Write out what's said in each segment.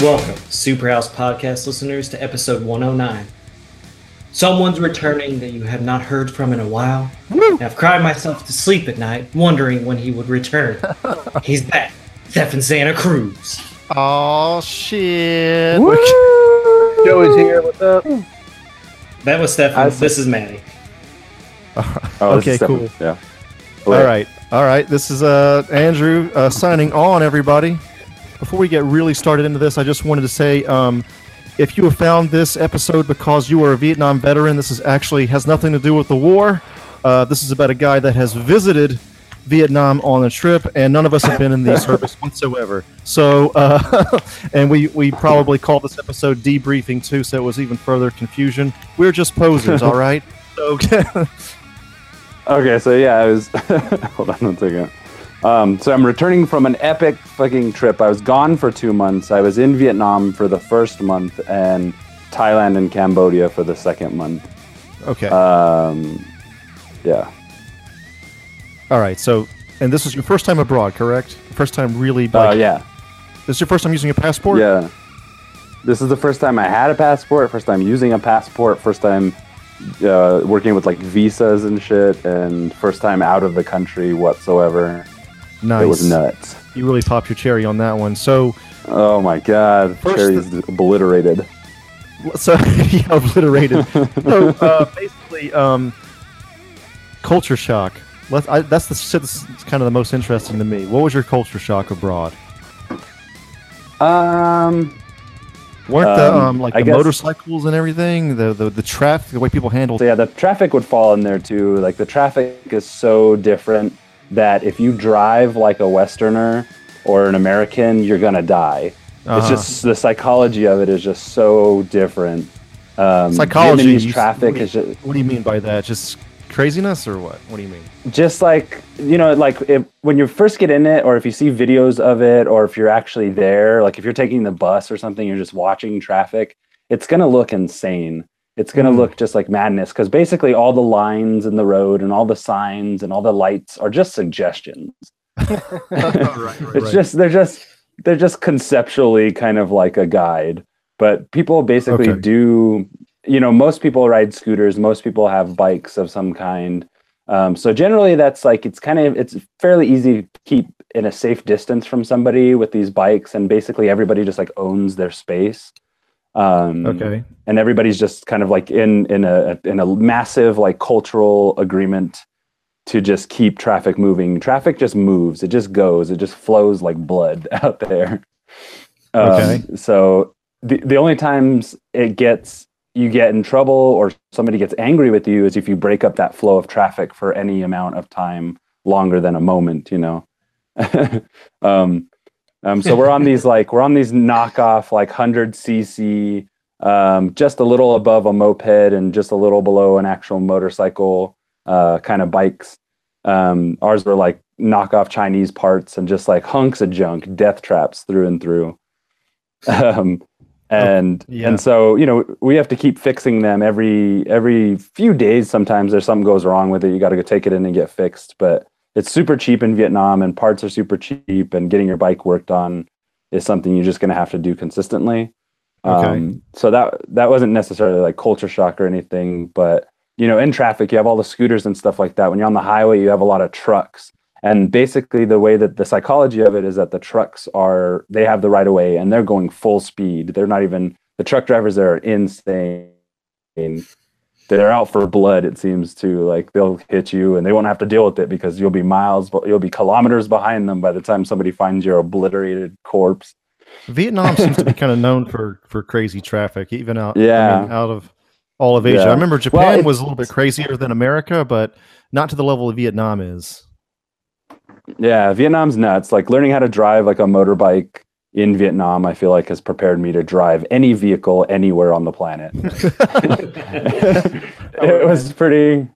Welcome, Superhouse Podcast listeners, to episode 109. Someone's returning that you have not heard from in a while. I've cried myself to sleep at night, wondering when he would return. He's back, Stefan Santa Cruz. Oh shit! Joey's here. What's up? That was Stefan. I- This is Maddie. Oh, this Okay, is cool. Yeah. All right, all right. This is uh Andrew uh, signing on. Everybody, before we get really started into this, I just wanted to say, um, if you have found this episode because you are a Vietnam veteran, this is actually has nothing to do with the war. Uh, this is about a guy that has visited Vietnam on a trip, and none of us have been in the service whatsoever. So, uh, and we we probably called this episode debriefing too, so it was even further confusion. We're just posers, all right. So, Okay, so yeah, I was. hold on one second. Um, so I'm returning from an epic fucking trip. I was gone for two months. I was in Vietnam for the first month and Thailand and Cambodia for the second month. okay. Um, yeah. All right. So, and this is your first time abroad, correct? First time really. Oh Like, yeah. This is your first time using a passport. Yeah. This is the first time I had a passport. First time using a passport. First time uh, working with like visas and shit, and first time out of the country whatsoever. Nice. It was nuts. You really popped your cherry on that one. So, Oh my god, Cherry's obliterated. so yeah, obliterated. so uh, basically, um, culture shock. Let's, I, that's the shit that's kind of the most interesting to me. What was your culture shock abroad? Um, Weren't the Um, um, like the guess- motorcycles and everything, the the the traffic, the way people handle so yeah, the traffic would fall in there too. Like the traffic is so different that if you drive like a Westerner or an American, you're gonna die. Uh-huh. It's just the psychology of it is just so different. Um, psychology. You- traffic what, is do you- just, what do you mean by that? Just craziness or what? What do you mean? just like you know like if, when you first get in it or if you see videos of it or if you're actually there like if you're taking the bus or something you're just watching traffic it's to look insane it's going to Mm. look just like madness because basically all the lines in the road and all the signs and all the lights are just suggestions right, right, it's just they're just they're just conceptually kind of like a guide but people basically Okay. do you know most people ride scooters most people have bikes of some kind um, so generally that's like it's kind of it's fairly easy to keep in a safe distance from somebody with these bikes and basically everybody just like owns their space um, okay. and everybody's just kind of like in in a in a massive like cultural agreement to just keep traffic moving. Traffic just moves. It just goes. It just flows like blood out there. Um, Okay. So the the only times it gets you get in trouble or somebody gets angry with you is if you break up that flow of traffic for any amount of time longer than a moment. You know. um, um, so we're on these like we're on these knockoff like hundred cc, um, just a little above a moped and just a little below an actual motorcycle uh, kind of bikes. Um, ours were like knockoff Chinese parts and just like hunks of junk, death traps through and through. Um, and yeah. and so you know we have to keep fixing them every every few days. Sometimes there's something goes wrong with it. You got to go take it in and get fixed. But it's super cheap in Vietnam, and parts are super cheap. And getting your bike worked on is something you're just going to have to do consistently. Okay. Um, so that that wasn't necessarily like culture shock or anything, but you know, in traffic, you have all the scooters and stuff like that. When you're on the highway, you have a lot of trucks. And basically, the way that the psychology of it is that the trucks are they have the right of way and they're going full speed. They're not even the truck drivers are insane. They're out for blood. It seems to like they'll hit you and they won't have to deal with it because you'll be miles, but you'll be kilometers behind them by the time somebody finds your obliterated corpse. Vietnam seems to be kind of known for for crazy traffic, even out yeah I mean, out of all of Asia. Yeah. I remember Well, Japan it- was a little bit crazier than America, but not to the level of Vietnam is. Yeah, Vietnam's nuts. Like learning how to drive like a motorbike in Vietnam, I feel like has prepared me to drive any vehicle anywhere on the planet. it was pretty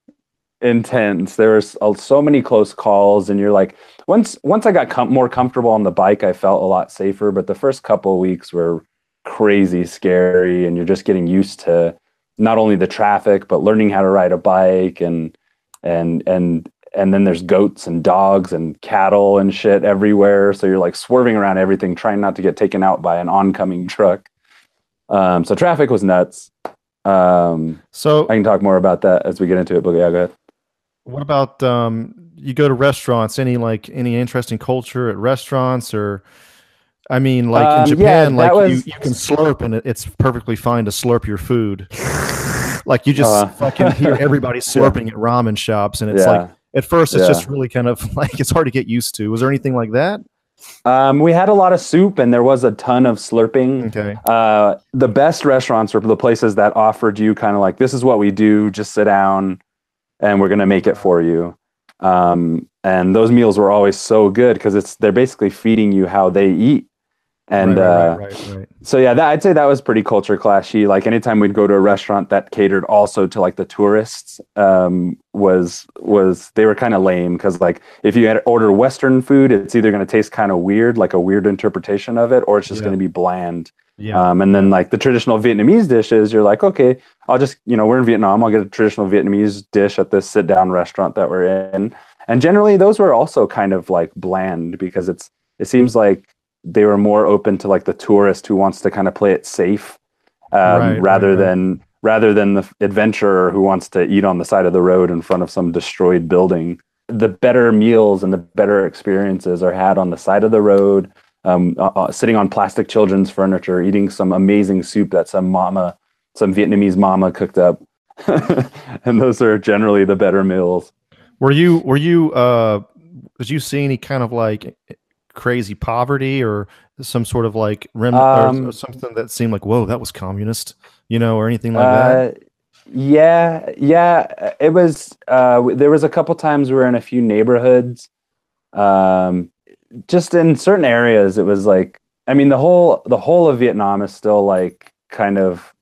intense. There was uh, so many close calls, and you're like, once once I got com- more comfortable on the bike, I felt a lot safer. But the first couple of weeks were crazy scary, and you're just getting used to not only the traffic but learning how to ride a bike and and and and then there's goats and dogs and cattle and shit everywhere. So you're like swerving around everything, trying not to get taken out by an oncoming truck. Um, so traffic was nuts. Um, So I can talk more about that as we get into it. But yeah, go ahead. What about um, you go to restaurants? Any like any interesting culture at restaurants, or I mean, like Um, in yeah, Japan, that like you, was- you can slurp, and it, it's perfectly fine to slurp your food. like you just Uh. fucking hear everybody slurping at ramen shops, and it's yeah. like at first it's Yeah. just really kind of like it's hard to get used to. Was there anything like that? Um, we had a lot of soup and there was a ton of slurping. Okay, Uh, the best restaurants were the places that offered you kind of like, this is what we do, just sit down and we're going to make it for you. Um, and those meals were always so good because it's, they're basically feeding you how they eat. And, right, uh, right, right, right. so yeah, that, I'd say that was pretty culture clashy. Like anytime we'd go to a restaurant that catered also to like the tourists, um, was was they were kind of lame because like if you had order Western food, it's either going to taste kind of weird, like a weird interpretation of it, or it's just Yeah. going to be bland. yeah, Um, and then like the traditional Vietnamese dishes, you're like, okay, I'll just you know we're in Vietnam, I'll get a traditional Vietnamese dish at this sit down restaurant that we're in, and generally those were also kind of like bland because it's it seems like they were more open to like the tourist who wants to kind of play it safe um, Right, rather right, right. than rather than the adventurer who wants to eat on the side of the road in front of some destroyed building. The better meals and the better experiences are had on the side of the road um, uh, uh, sitting on plastic children's furniture eating some amazing soup that some mama some vietnamese mama cooked up. And those are generally the better meals. Were you were you uh did you see any kind of like crazy poverty or some sort of like remnant or- Um, or something that seemed like whoa that was communist you know or anything like that? Uh, yeah, yeah. It was. Uh, there was a couple times we were in a few neighborhoods. Um, just in certain areas, it was like. I mean, the whole the whole of Vietnam is still like kind of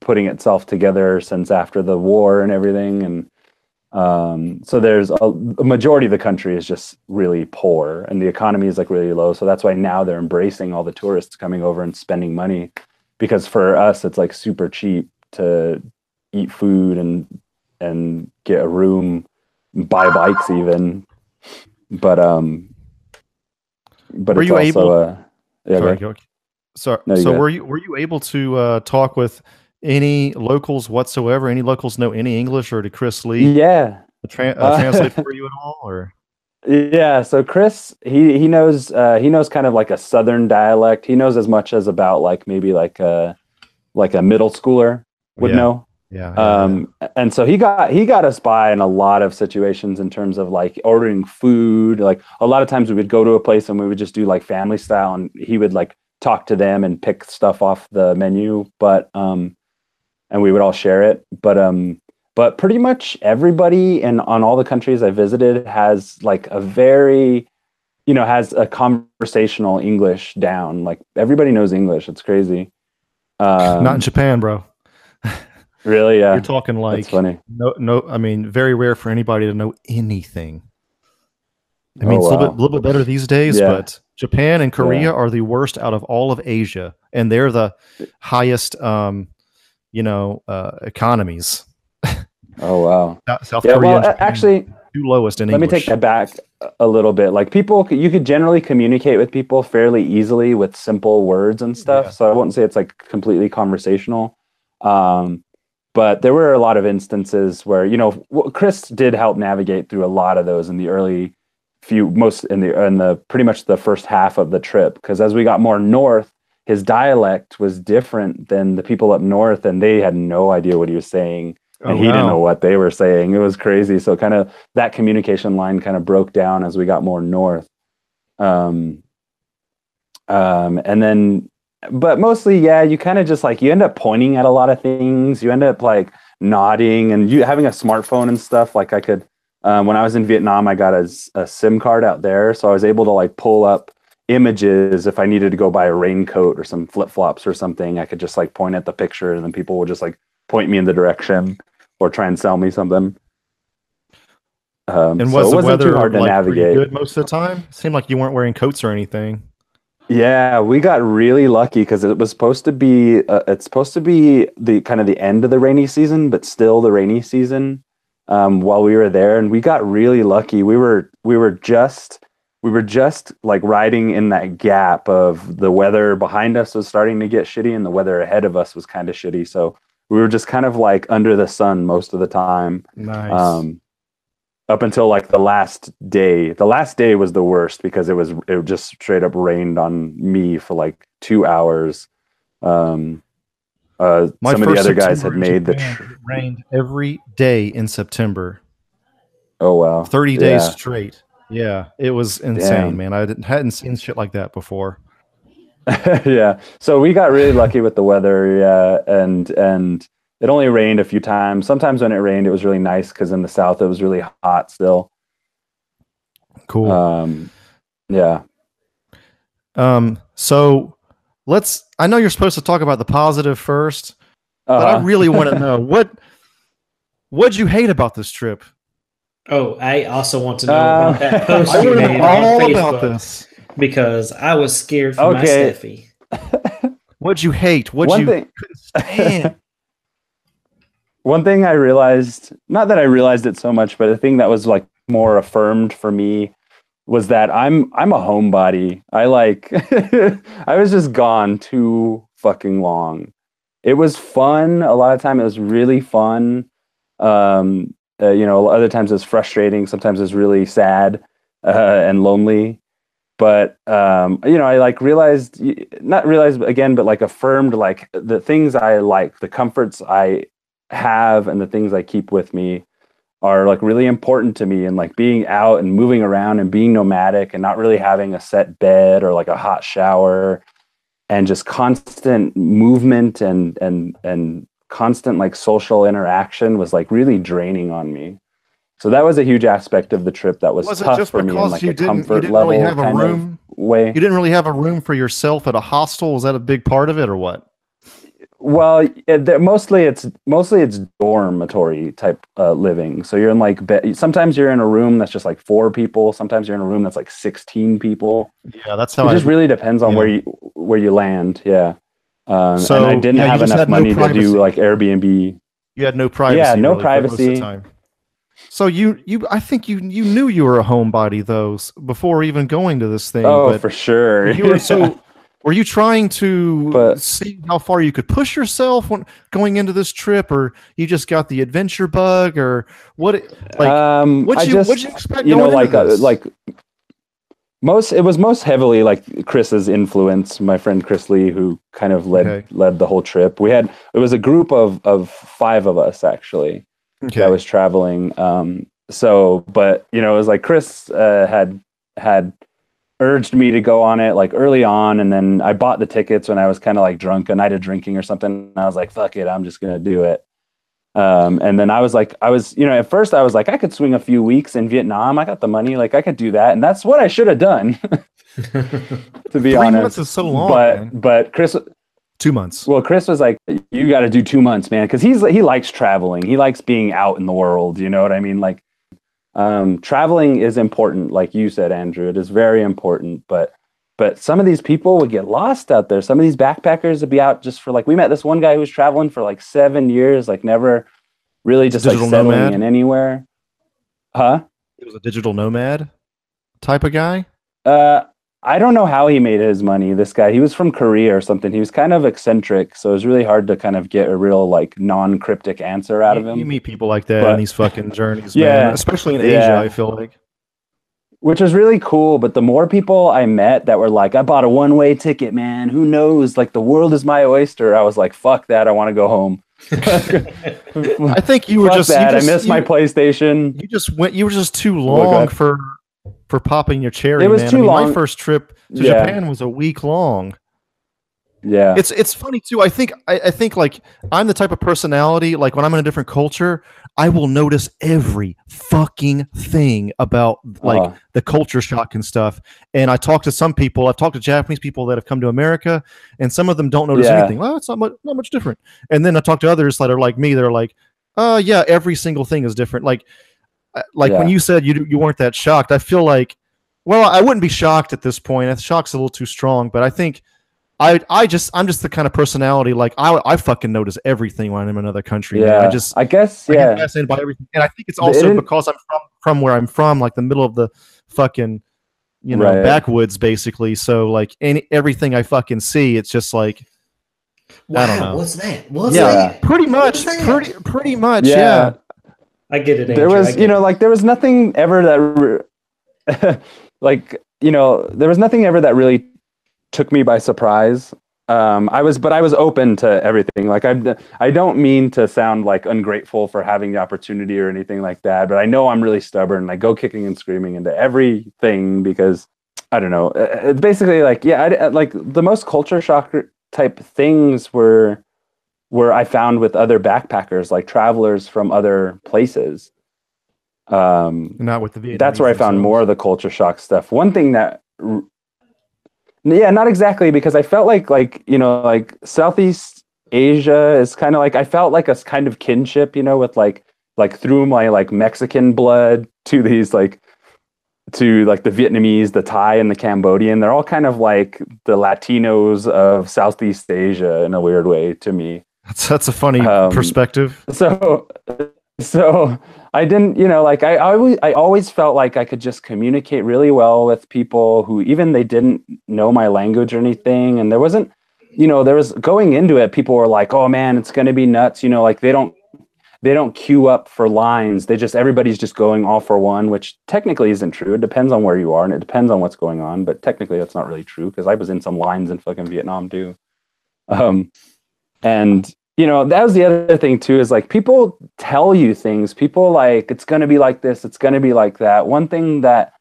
putting itself together since after the war and everything, and um, so there's a, a majority of the country is just really poor, and the economy is like really low. So that's why now they're embracing all the tourists coming over and spending money, because for us it's like super cheap to eat food and and get a room, buy bikes even. But um, but Were it's you also able- uh, yeah, Sorry, ahead. go- So, No, so go were you were you able to uh, talk with any locals whatsoever? Any locals know any English, or did Chris Lee yeah. tra- uh, translate for you at all? Or Yeah, so Chris, he he knows uh, he knows kind of like a southern dialect. He knows as much as about like maybe like a like a middle schooler would Yeah. know. yeah, yeah, yeah. Um, and so he got he got us by in a lot of situations in terms of like ordering food. Like a lot of times we would go to a place and we would just do like family style, and he would like talk to them and pick stuff off the menu. But um, and we would all share it. But um, but pretty much everybody in on all the countries I visited has like a very you know has a conversational English down. Like everybody knows English. It's crazy. Um, not in Japan, bro. really. Yeah, You're talking like that's funny. no, no. I mean, very rare for anybody to know anything. I Oh, mean, it's a little bit, little bit better these days, Yeah. but Japan and Korea Yeah. are the worst out of all of Asia, and they're the highest, um, you know, uh, economies. Oh wow. South- Yeah, Korea, well, and a- Japan, actually, two lowest in let me take that back a- a little bit. Like people, you could generally communicate with people fairly easily with simple words and stuff. Yeah. So I wouldn't say it's like completely conversational. Um, but there were a lot of instances where you know Chris did help navigate through a lot of those in the early few, most in the in the pretty much the first half of the trip. Because as we got more north, his dialect was different than the people up north, and they had no idea what he was saying Oh, and he didn't know what they were saying. It was crazy. So kind of that communication line kind of broke down as we got more north. Um, um, and then, but mostly, yeah, you kind of just like you end up pointing at a lot of things. You end up like nodding and you having a smartphone and stuff. Like I could, um, when I was in Vietnam, I got a, a SIM card out there, so I was able to like pull up images if I needed to go buy a raincoat or some flip flops or something. I could just like point at the picture, and then people would just like point me in the direction or try and sell me something. Um, And so was it the wasn't weather too hard to like, navigate. good most of the time? seemed like you weren't wearing coats or anything. Yeah, we got really lucky because it was supposed to be uh, it's supposed to be the kind of the end of the rainy season, but still the rainy season. um, while we were there, and we got really lucky. We were we were just we were just like riding in that gap of the weather behind us was starting to get shitty, and the weather ahead of us was kind of shitty. So we were just kind of like under the sun most of the time. Nice. Um, up until like the last day. The last day was the worst because it was it just straight up rained on me for like two hours. Um, uh, some of the other guys had made the. Tr- it rained every day in September. oh wow, 30 days Yeah. straight. Yeah, it was insane, Damn. man. I hadn't seen shit like that before. yeah. So we got really lucky with the weather. Yeah, and and it only rained a few times. Sometimes when it rained, it was really nice because in the south it was really hot still. Cool. Um, yeah. Um, so let's. I know you're supposed to talk about the positive first, but I Uh-huh. really want to know what what'd you hate about this trip. Oh, I also want to know Uh, about that post you made know on Facebook about this. because I was scared for my Okay. Steffi. What'd you hate? What'd One you thing- couldn't stand? One thing I realized, not that I realized it so much, but a thing that was like more affirmed for me was that I'm I'm a homebody. I like I was just gone too fucking long. It was fun. A lot of time it was really fun. Um, uh, you know, other times it's frustrating. Sometimes it's really sad uh, and lonely. But um, you know, I like realized, not realized again, but like affirmed like the things I like, the comforts I have and the things I keep with me are like really important to me and like being out and moving around and being nomadic and not really having a set bed or like a hot shower and just constant movement and and and constant like social interaction was like really draining on me. So that was a huge aspect of the trip that was, Was tough for me in like a comfort didn't level really have a room? of way. You didn't really have a room for yourself at a hostel. Was that a big part of it, or what? Well, it, mostly it's mostly it's dormitory type uh, living. So you're in like be- sometimes you're in a room that's just like four people. Sometimes you're in a room that's like sixteen people. Yeah, that's It how I. just really depends on yeah. where you where you land. Yeah. Um, So, and I didn't yeah, have enough had no money to do like Airbnb. you had no privacy. Yeah, no really, for most of the privacy. time. So you, you, I think you, you knew you were a homebody though s- before even going to this thing. Oh, but for sure. you were so. Were you trying to But- see how far you could push yourself when going into this trip, or you just got the adventure bug, or what? Like, um, what'd you, just, what'd you expect? you know, going like into uh, like most. It was most heavily like Chris's influence. My friend Chris Lee, who kind of led Okay. led the whole trip. We had it was a group of of five of us actually okay. that was traveling. Um, so, but you know, it was like Chris uh, had had urged me to go on it like early on, and then I bought the tickets when I was kind of like drunk a night of drinking or something. And I was like, "Fuck it, I'm just gonna do it." Um, and then I was like, I was, you know, at first I was like, I could swing a few weeks in Vietnam. I got the money, like I could do that, and that's what I should have done, to be Three honest. months is so long. but man. but Chris, Two months. well, Chris was like, "You got to do two months, man," because he's he likes traveling. He likes being out in the world. You know what I mean? Like, um, traveling is important, like you said, Andrew. It is very important. But but some of these people would get lost out there. Some of these backpackers would be out just for like we met this one guy who was traveling for like seven years, like never really just like settling nomad? in anywhere. Huh? He was a digital nomad type of guy. Uh, I don't know how he made his money. This guy, he was from Korea or something. He was kind of eccentric, so it was really hard to kind of get a real like non-cryptic answer out of him. you meet people like that But- in these fucking journeys, Yeah. man. Especially in Asia, Yeah. I feel like. Which was really cool. But the more people I met that were like, I bought a one way ticket, man. Who knows? Like the world is my oyster. I was like, fuck that. I want to go home. I think you were just, you just I miss my PlayStation. you just went. You were just too long for for popping your cherry. It was man. too I mean, My first trip to Yeah. Japan was a week long. Yeah. It's it's funny too. I think I, I think like I'm the type of personality like when I'm in a different culture, I will notice every fucking thing about like Uh, the culture shock and stuff. And I talk to some people. I've talked to Japanese people that have come to America, and some of them don't notice Yeah. anything. Well, it's not much, not much different. And then I talk to others that are like me. They're like, "Uh, yeah, every single thing is different." Like, like when you said you you weren't that shocked, I feel like, well, I wouldn't be shocked at this point. Shock's a little too strong, but I think I I just I'm just the kind of personality like I I fucking notice everything when I'm in another country. man. Yeah, I just I guess I get yeah. fascinated by everything, and I think it's also didn't- because I'm from from where I'm from, like the middle of the fucking you know Right. backwoods, basically. So like any everything I fucking see, it's just like Wow, I don't know. what's that? What's yeah, that? pretty much, that? pretty pretty much, Yeah. yeah. I get it. there Andrew, I was you know it. like there was nothing ever that re- like you know there was nothing ever that really took me by surprise um i was but i was open to everything like i i don't mean to sound like ungrateful for having the opportunity or anything like that but i know i'm really stubborn i go kicking and screaming into everything because i don't know Uh, it's basically like yeah I, like the most culture shock type things were where I found with other backpackers, like travelers from other places. Um, Not with the Vietnamese that's where I found themselves. more of the culture shock stuff. One thing that, yeah, not exactly because I felt like like you know like Southeast Asia is kind of like I felt like a kind of kinship, you know, with like like through my like Mexican blood to these like to like the Vietnamese, the Thai, and the Cambodian. They're all kind of like the Latinos of Southeast Asia in a weird way to me That's, that's a funny Um, perspective. so so i didn't you know like I, always i always felt like i could just communicate really well with people who even they didn't know my language or anything and there wasn't you know there was going into it people were like oh man it's going to be nuts you know like they don't they don't queue up for lines they just everybody's just going all for one which technically isn't true it depends on where you are and it depends on what's going on but technically that's not really true because i was in some lines in fucking vietnam too. Um and you know that was the other thing too is like people tell you things. People like it's going to be like this it's going to be like that. One thing that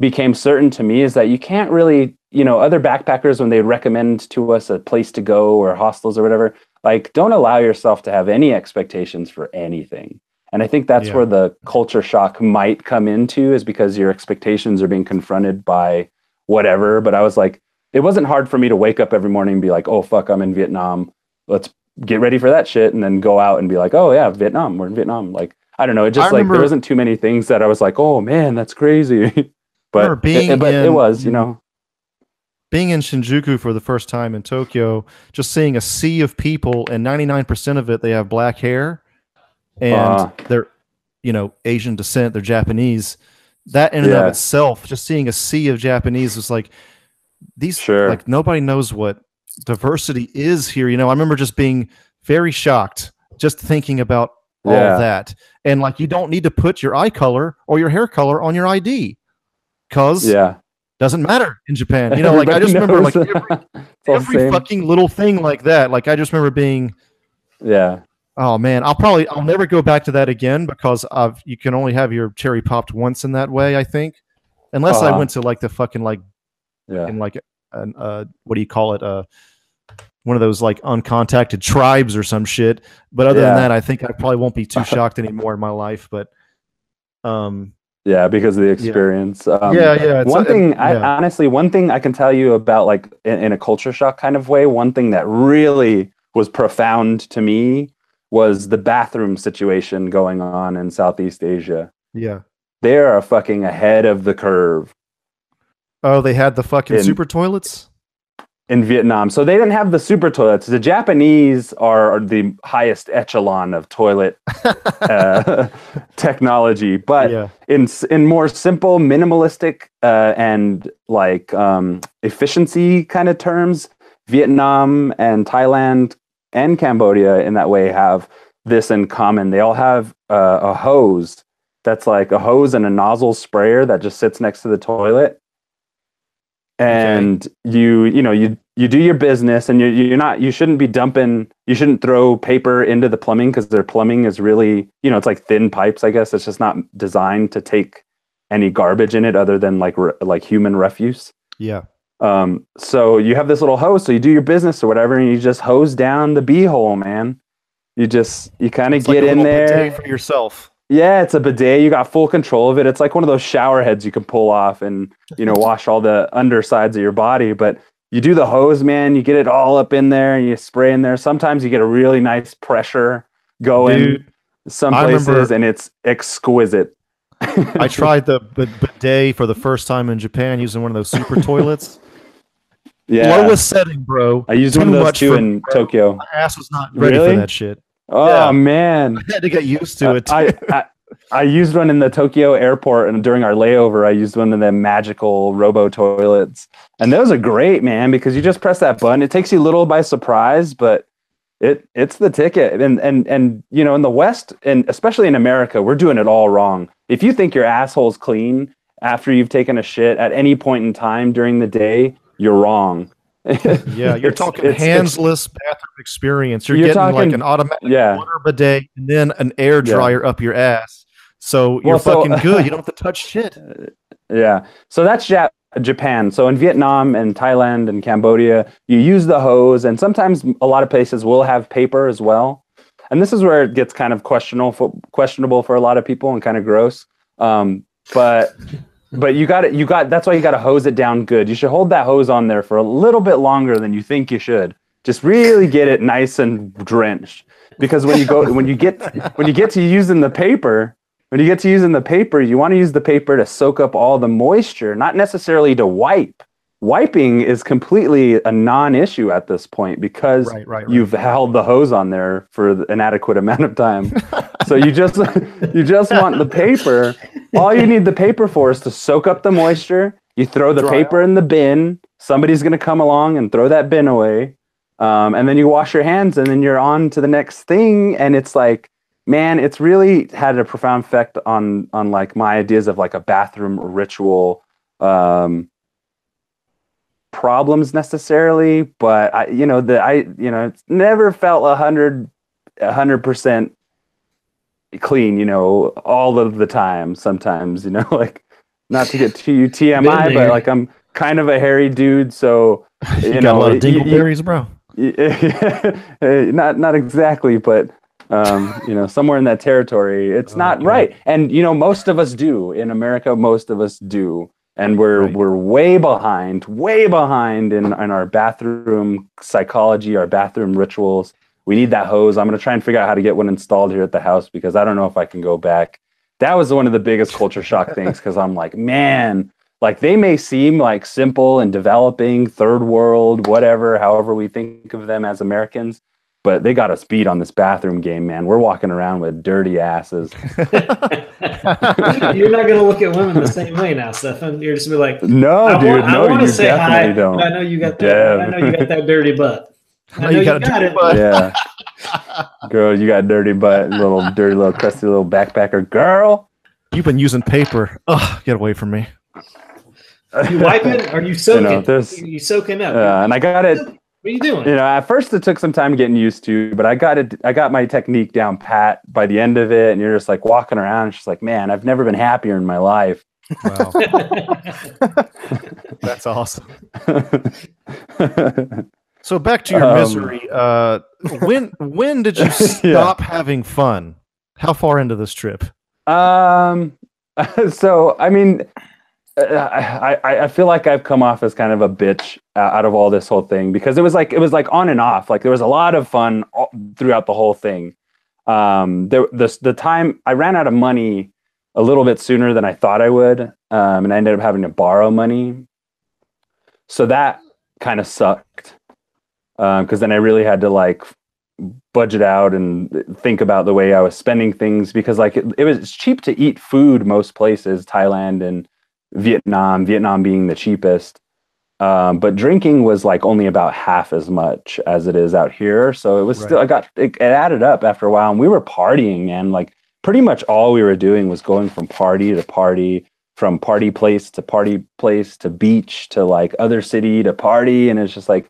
became certain to me is that you can't really you know other backpackers when they recommend to us a place to go or hostels or whatever like don't allow yourself to have any expectations for anything. And i think that's Yeah. where the culture shock might come into is because your expectations are being confronted by whatever. But i was like it wasn't hard for me to wake up every morning and be like oh fuck i'm in vietnam. Let's get ready for that shit and then go out and be like oh yeah vietnam we're in vietnam like i don't know it just like remember- there wasn't too many things that i was like oh man that's crazy but being it, but it in- was you know being in Shinjuku for the first time in Tokyo, just seeing a sea of people, and 99% of it, they have black hair and Ah. they're, you know, Asian descent, they're Japanese. That in and Yeah. of itself, just seeing a sea of Japanese was like, these, Sure. like, nobody knows what diversity is here. You know, I remember just being very shocked just thinking about all that. And like, you don't need to put your eye color or your hair color on your ID because yeah doesn't matter in Japan. You know, like I just remember like every, It's all the every fucking little thing like that. Like I just remember being, yeah oh man, I'll probably I'll never go back to that again because I've you can only have your cherry popped once in that way. I think, unless I Uh-huh. went to like the fucking like yeah in like an uh what do you call it uh one of those like uncontacted tribes or some shit. But other than that, I think I probably won't be too shocked anymore in my life. But um yeah because of the experience um, yeah yeah one uh, thing I yeah. honestly one thing I can tell you about like in, in a culture shock kind of way, one thing that really was profound to me was the bathroom situation going on in Southeast Asia. yeah. They are fucking ahead of the curve Oh, they had the fucking In- super toilets. in Vietnam. So they didn't have the super toilets. The Japanese are the highest echelon of toilet uh, technology, but yeah, in in more simple, minimalistic, uh, and like um, efficiency kind of terms, Vietnam and Thailand and Cambodia in that way have this in common. They all have uh, a hose that's like a hose and a nozzle sprayer that just sits next to the toilet. And you, you know, you you do your business, and you you're not you shouldn't be dumping. You shouldn't throw paper into the plumbing because their plumbing is really, you know, it's like thin pipes. I guess it's just not designed to take any garbage in it other than like re- like human refuse. yeah. Um, so you have this little hose, so you do your business or whatever, and you just hose down the beehole, man. You just you kind of It's like get in there. for yourself. Yeah, it's a bidet. You got full control of it. It's like one of those shower heads you can pull off and you know wash all the undersides of your body. But you do the hose, man. You get it all up in there, and you spray in there. Sometimes you get a really nice pressure going. Dude, some places, remember- and it's exquisite. I tried the bid- bidet for the first time in Japan using one of those super toilets. Yeah. Lowest setting, bro. I used Too one of those too in bro. Tokyo. My ass was not ready Really? for that shit. Oh Yeah. man. I had to get used to uh, it. I, I I used one in the Tokyo airport, and during our layover, I used one of the magical robo toilets, and those are great, man, because you just press that button. It takes you a little by surprise, but it it's the ticket. And and and you know, in the West, and especially in America, we're doing it all wrong. If you think your asshole's clean after you've taken a shit at any point in time during the day, you're wrong. Yeah, you're It's- talking it's- it's- handsless bathroom experience. You're, You're getting like an automatic Yeah. water bidet and then an air Yeah. dryer up your ass. So you're Well, so- fucking good. You don't have to touch shit. Yeah. So that's Jap- Japan. So in Vietnam and Thailand and Cambodia, you use the hose, and sometimes a lot of places will have paper as well. And this is where it gets kind of questionable for, questionable for a lot of people and kind of gross. Um, but but you got it. You got that's why you got to hose it down good. You should hold that hose on there for a little bit longer than you think you should. Just really get it nice and drenched. Because when you go when you get when you get to using the paper, when you get to using the paper, you want to use the paper to soak up all the moisture, not necessarily to wipe. Wiping is completely a non-issue at this point because Right, right, right. you've held the hose on there for an adequate amount of time. so you just you just want the paper. All you need the paper for is to soak up the moisture. You throw the Dry paper in the bin. Somebody's going to come along and throw that bin away. Um, and then you wash your hands and then you're on to the next thing. And it's like, man, it's really had a profound effect on on like my ideas of like a bathroom ritual. Um, problems necessarily but i you know the i you know it's never felt a hundred a hundred percent clean you know all of the time sometimes you know like not to get too tmi but like i'm kind of a hairy dude so You, you got know a lot of you- dingleberries, bro. Eh, not not exactly, but um, you know, somewhere in that territory, it's not Okay. right. And you know, most of us do in America. Most of us do, and we're Right. we're way behind, way behind in in our bathroom psychology, our bathroom rituals. We need that hose. I'm gonna try and figure out how to get one installed here at the house because I don't know if I can go back. That was one of the biggest culture shock things because I'm like, man, like they may seem like simple and developing third world whatever however we think of them as americans but they got us beat on this bathroom game man we're walking around with dirty asses You're not gonna look at women the same way now, Stefan. You're just gonna be like, no I, dude want, no I want you to say hi. don't but I know you got that. I know you got that dirty butt. I know you you got got, a dirty it. butt. yeah girl you got dirty butt little dirty little crusty little backpacker girl You've been using paper. Ugh, get away from me. You wiping? Are you soaking? there's- you, you soaking up? uh, and i got it what are you doing? you know at first it took some time getting used to but i got it i got my technique down pat by the end of it and you're just like walking around and she's like man i've never been happier in my life Wow, that's awesome. So back to your Um, misery. Uh, when when did you stop having fun? How far into this trip? Um. So I mean, uh, I, I I feel like I've come off as kind of a bitch uh, out of all this whole thing because it was like it was like on and off. Like there was a lot of fun all, throughout the whole thing. Um. There the the time I ran out of money a little bit sooner than I thought I would. Um. And I ended up having to borrow money. So that kind of sucked. Um. Because then I really had to like budget out and think about the way I was spending things because like it, it was cheap to eat food most places, Thailand and Vietnam, Vietnam being the cheapest. Um, but drinking was like only about half as much as it is out here. So it was still, I got, it, it added up after a while and we were partying and like pretty much all we were doing was going from party to party, from party place to party place to beach to like other city to party. And it's just like,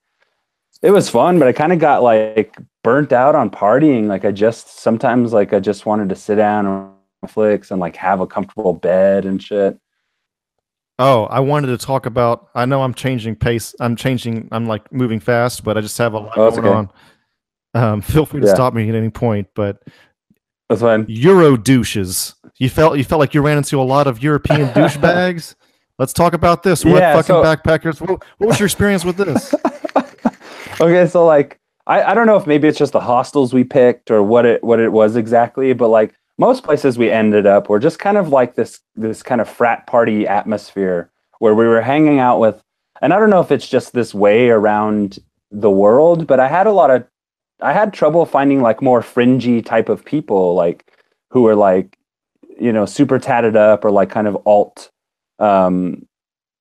it was fun, but I kind of got like burnt out on partying. Like I just sometimes like I just wanted to sit down on Netflix and like have a comfortable bed and shit. Oh, I wanted to talk about. I know I'm changing pace. I'm changing. I'm like moving fast, but I just have a lot Oh, going okay. on. Um, feel free to Yeah. stop me at any point. But That's fine. Euro douches. You felt you felt like you ran into a lot of European douchebags. Let's talk about this. What Yeah, fucking so- backpackers? What, what was your experience with this? okay, so like I, I don't know if maybe it's just the hostels we picked or what it what it was exactly, but like most places we ended up were just kind of like this this kind of frat party atmosphere where we were hanging out with and I don't know if it's just this way around the world, but I had a lot of I had trouble finding like more fringy type of people, like who were like, you know, super tatted up or like kind of alt, um,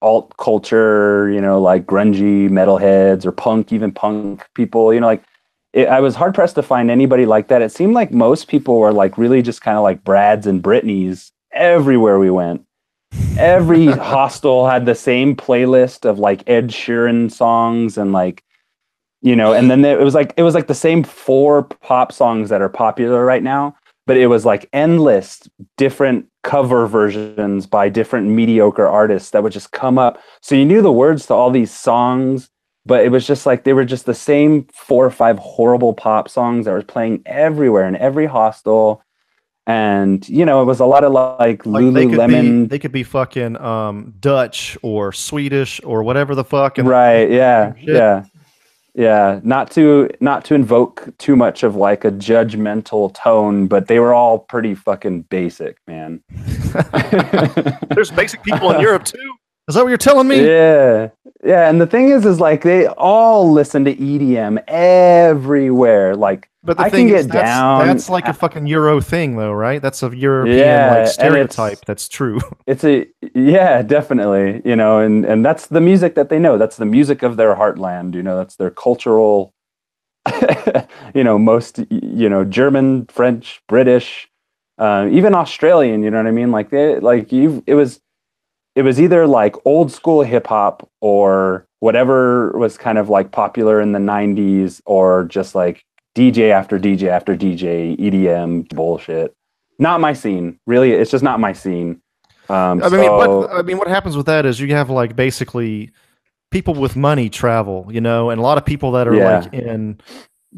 alt culture, you know, like grungy metalheads or punk, even punk people, you know, like it, I was hard pressed to find anybody like that. It seemed like most people were like really just kind of like Brads and Britneys everywhere we went. Every hostel had the same playlist of like Ed Sheeran songs and like you know and then it was like it was like the same four pop songs that are popular right now but it was like endless different cover versions by different mediocre artists that would just come up. So you knew the words to all these songs but it was just like they were just the same four or five horrible pop songs that was playing everywhere in every hostel. And you know it was a lot of like, Like they could lululemon. be they could be fucking um Dutch or Swedish or whatever the fuck. And right yeah yeah yeah not to not to invoke too much of like a judgmental tone but they were all pretty fucking basic man there's basic people in Europe too. Is that what you're telling me? yeah yeah and the thing is is like they all listen to edm everywhere like But the I thing can is, get that's, down- that's like a fucking Euro thing, though, right? That's a European Yeah, like stereotype. That's true. it's a yeah definitely you know and and that's the music that they know that's the music of their heartland you know that's their cultural you know most you know german french british uh, even australian you know what i mean like they like you it was it was either like old school hip hop or whatever was kind of like popular in the 90s or just like dj after dj after dj edm bullshit not my scene really it's just not my scene um, I mean, so- what I mean, what happens with that is you have like basically people with money travel, you know, and a lot of people that are Yeah. like in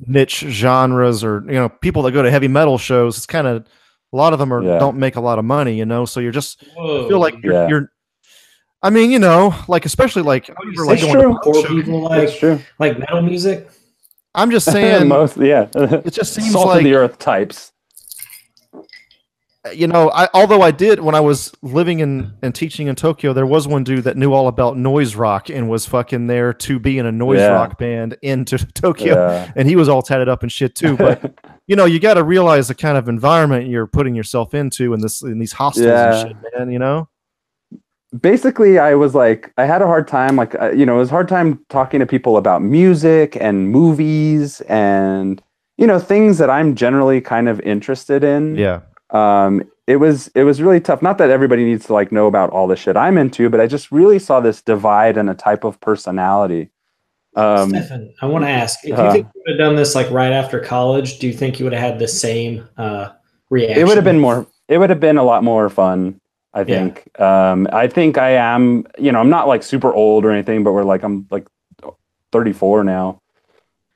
niche genres or you know people that go to heavy metal shows. It's kind of a lot of them are Yeah. don't make a lot of money, you know. So you're just Whoa. I feel like you're, Yeah. you're. I mean, you know, like especially like I remember, like going true. punk poor people That's like true. like metal music. I'm just saying, Most, yeah. it just seems Salt like of the earth types. Uh, you know, I although I did when I was living in and teaching in Tokyo, there was one dude that knew all about noise rock and was fucking there to be in a noise Yeah. rock band into Tokyo, Yeah. and he was all tatted up and shit too. But you know, you got to realize the kind of environment you're putting yourself into in this in these hostels Yeah. and shit, man. You know, Basically, I was like, I had a hard time, like, uh, you know, it was a hard time talking to people about music and movies and, you know, things that I'm generally kind of interested in. yeah, um, it was it was really tough. Not that everybody needs to like know about all the shit I'm into, but I just really saw this divide in a type of personality. Um, Stefan, I want to ask if you uh, think you would have done this like right after college. Do you think you would have had the same uh, reaction? it would have been more. It would have been a lot more fun. I Yeah. think. Um, I think I am. You know, I'm not like super old or anything, but we're like I'm like 34 now.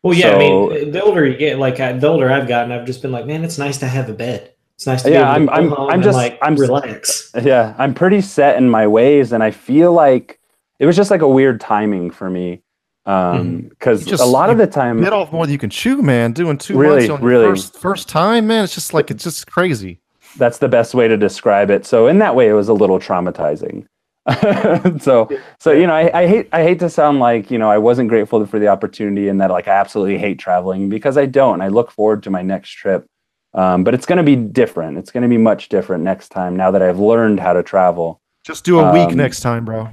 Well, yeah. I mean, the older you get, like I, the older I've gotten, I've just been like, man, it's nice to have a bed. It's nice to Yeah, be able I'm- go I'm- home I'm and, just- like I'm- relax. Yeah, I'm pretty set in my ways, and I feel like it was just like a weird timing for me. Um, because You just- a lot of the time, bit off more than you can chew, man. Doing two Really, months on your really. first first time, man. It's just like it's just crazy. That's the best way to describe it. So in that way, it was a little traumatizing. so so you know, I, I hate I hate to sound like you know I wasn't grateful for the opportunity and that like I absolutely hate traveling because I don't. I look forward to my next trip, um, but it's going to be different. It's going to be much different next time now that I've learned how to travel. Just do a week Um, next time, bro.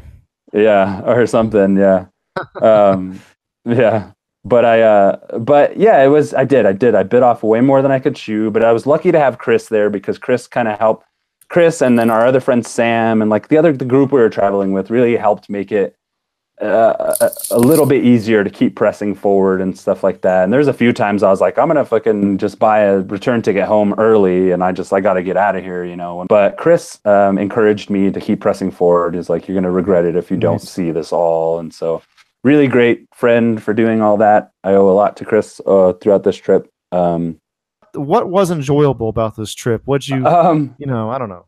Yeah, or something. Yeah, um, yeah. But I, uh, but yeah, it was. I did. I did. I bit off way more than I could chew. But I was lucky to have Chris there because Chris kind of helped. Chris and then our other friend Sam and like the other the group we were traveling with really helped make it uh, a, a little bit easier to keep pressing forward and stuff like that. And there's a few times I was like, I'm gonna fucking just buy a return ticket home early, and I just I got to get out of here, you know. But Chris um, encouraged me to keep pressing forward. He's like, you're gonna regret it if you don't see this all, and so really great friend for doing all that. I owe a lot to Chris uh, throughout this trip. Um, What was enjoyable about this trip? What'd you, um, you know, I don't know.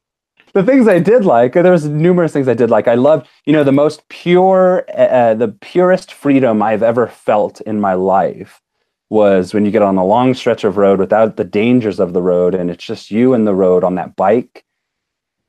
the things I did like, there was numerous things I did like. I loved, you know, the most pure, uh, the purest freedom I've ever felt in my life was when you get on a long stretch of road without the dangers of the road, and it's just you and the road on that bike.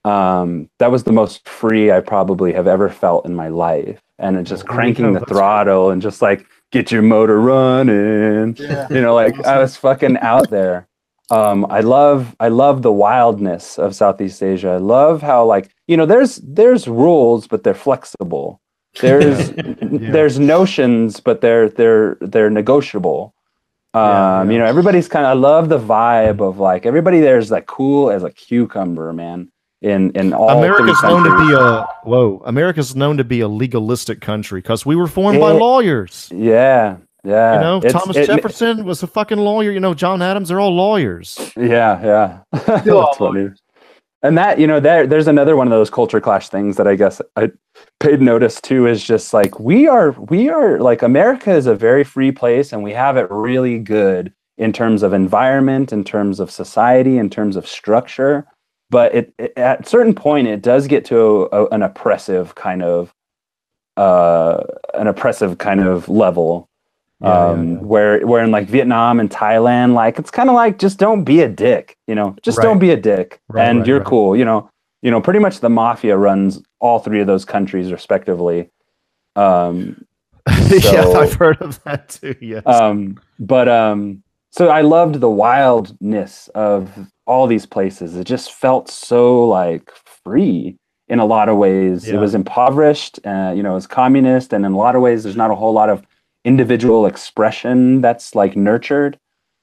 Um, that was the most free I probably have ever felt in my life. And just Oh, cranking the throttle and just like get your motor running. You know, like I was fucking out there. Um, I love I love the wildness of Southeast Asia. I love how like you know there's there's rules but they're flexible. There's there's notions but they're they're they're negotiable. Um, Yeah, yeah. you know everybody's kind of I love the vibe of like everybody there's like cool as a cucumber, man. In in all America's known to be a whoa. America's known to be a legalistic country because we were formed by lawyers. yeah yeah You know, It's- Thomas it- Jefferson was a fucking lawyer. You know, John Adams. They're all lawyers. Yeah, yeah. Still all That's funny. And that, you know, there there's another one of those culture clash things that I guess I paid notice to is just like we are we are like America is a very free place and we have it really good in terms of environment, in terms of society, in terms of structure. But it, it at a certain point it does get to a, an oppressive kind of uh an oppressive kind of level Yeah, yeah, um, yeah. where where in like Vietnam and Thailand, like it's kind of like just don't be a dick, you know, just Right. don't be a dick, Right, and right, you're cool, you know, you know, pretty much the mafia runs all three of those countries respectively. Um, yeah, I've heard of that too. Yes. um, but um, so I loved the wildness of all these places. It just felt so like free in a lot of ways. It was impoverished, uh, you know, it was communist, and in a lot of ways, there's not a whole lot of individual expression that's like nurtured,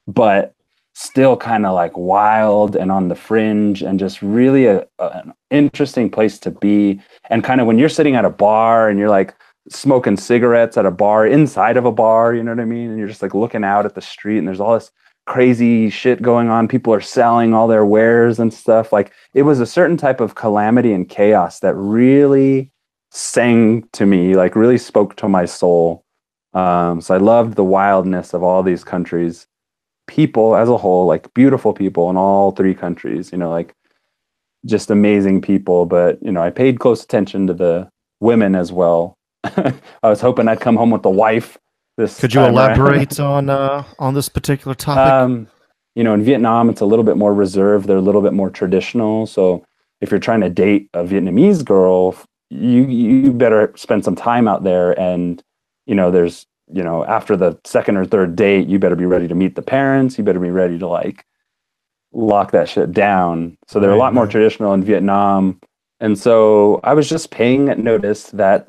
but still kind of like wild and on the fringe and just really a, a- an interesting place to be and kind of when you're sitting at a bar and you're like smoking cigarettes at a bar inside of a bar you know what i mean and you're just like looking out at the street and there's all this crazy shit going on. People are selling all their wares and stuff. Like it was a certain type of calamity and chaos that really sang to me like really spoke to my soul. Um, so i loved the wildness of all these countries. People as a whole like beautiful people in all three countries you know like just amazing people. But you know i paid close attention to the women as well. I was hoping i'd come home with a wife this Could you elaborate on uh, on this particular topic? Um, you know, in Vietnam, it's a little bit more reserved. They're a little bit more traditional. So if you're trying to date a Vietnamese girl, you you better spend some time out there. And you know, there's you know, after the second or third date, you better be ready to meet the parents. You better be ready to like lock that shit down. So they're a lot more traditional in Vietnam. And so I was just paying notice that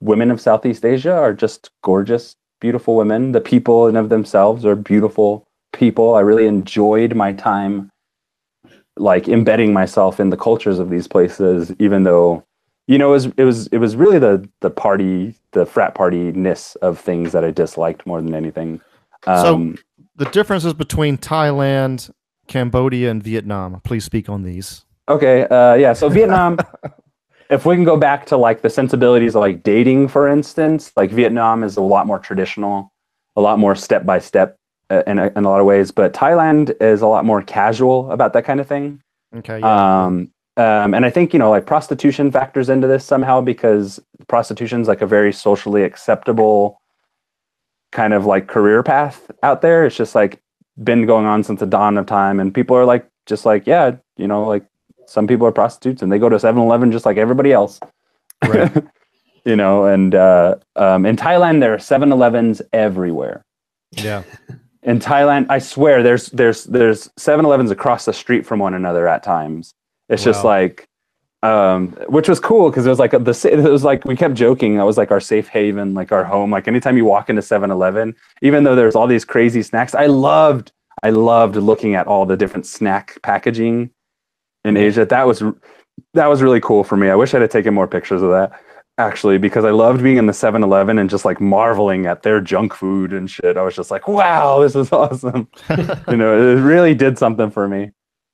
women of Southeast Asia are just gorgeous, beautiful women. The people in of themselves are beautiful people. I really enjoyed my time like embedding myself in the cultures of these places, even though you know it was it was it was really the the party the frat party ness of things that I disliked more than anything. So- Um, the differences between Thailand, Cambodia, and Vietnam. Please speak on these. Okay, uh, yeah. So Vietnam, if we can go back to like the sensibilities of like dating, for instance, like Vietnam is a lot more traditional, a lot more step by step in a, in a lot of ways. But Thailand is a lot more casual about that kind of thing. Okay. Yeah. Um, um, and I think you know like prostitution factors into this somehow because prostitution is like a very socially acceptable kind of like career path out there. It's just like been going on since the dawn of time, and people are like just like yeah, you know, like some people are prostitutes and they go to 7-Eleven just like everybody else. Right. you know, and uh, um, in Thailand there are 7-Elevens everywhere yeah. in Thailand, I swear there's there's there's 7-Elevens across the street from one another at times. It's just like um which was cool because it was like the sa- it was like we kept joking that was like our safe haven like our home like anytime you walk into 7-Eleven even though there's all these crazy snacks I loved I loved looking at all the different snack packaging in Asia that was that was really cool for me I wish I'd have taken more pictures of that actually because I loved being in the 7-Eleven and just like marveling at their junk food and shit. I was just like, wow, this is awesome. you know, it really did something for me.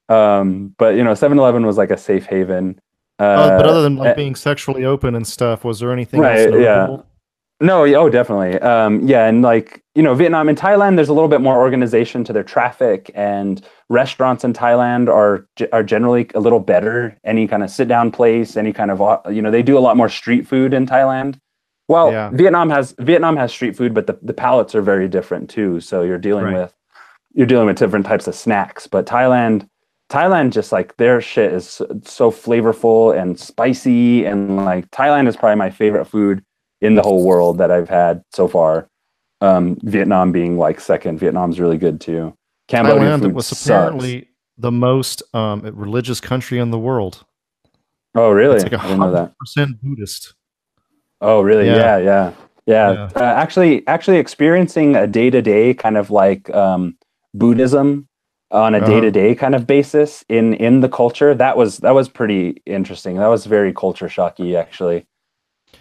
Um, but you know, 7-Eleven was like a safe haven. Uh, Uh, but other than like uh, being sexually open and stuff, was there anything Right, else yeah. No, yeah, oh, definitely. Um, yeah, and like you know, Vietnam and Thailand, there's a little bit more organization to their traffic, and restaurants in Thailand are are generally a little better. Any kind of sit down place, any kind of uh, you know, they do a lot more street food in Thailand. Well, Yeah. Vietnam has Vietnam has street food, but the, the palates are very different too. So you're dealing Right. with you're dealing with different types of snacks. But Thailand, Thailand just like their shit is so, so flavorful and spicy and like Thailand is probably my favorite food in the whole world that I've had so far. Um, Vietnam being like second. Vietnam's really good too. Cambodia Thailand food was sucks. apparently the most um, religious country in the world. Oh, really? It's like I didn't know that. percent Buddhist. Oh, really? Yeah. Yeah, yeah, yeah. Yeah. Uh, actually, actually experiencing a day to day kind of like um, Buddhism on a day to day kind of basis in in the culture that was that was pretty interesting. That was very culture shocky, actually.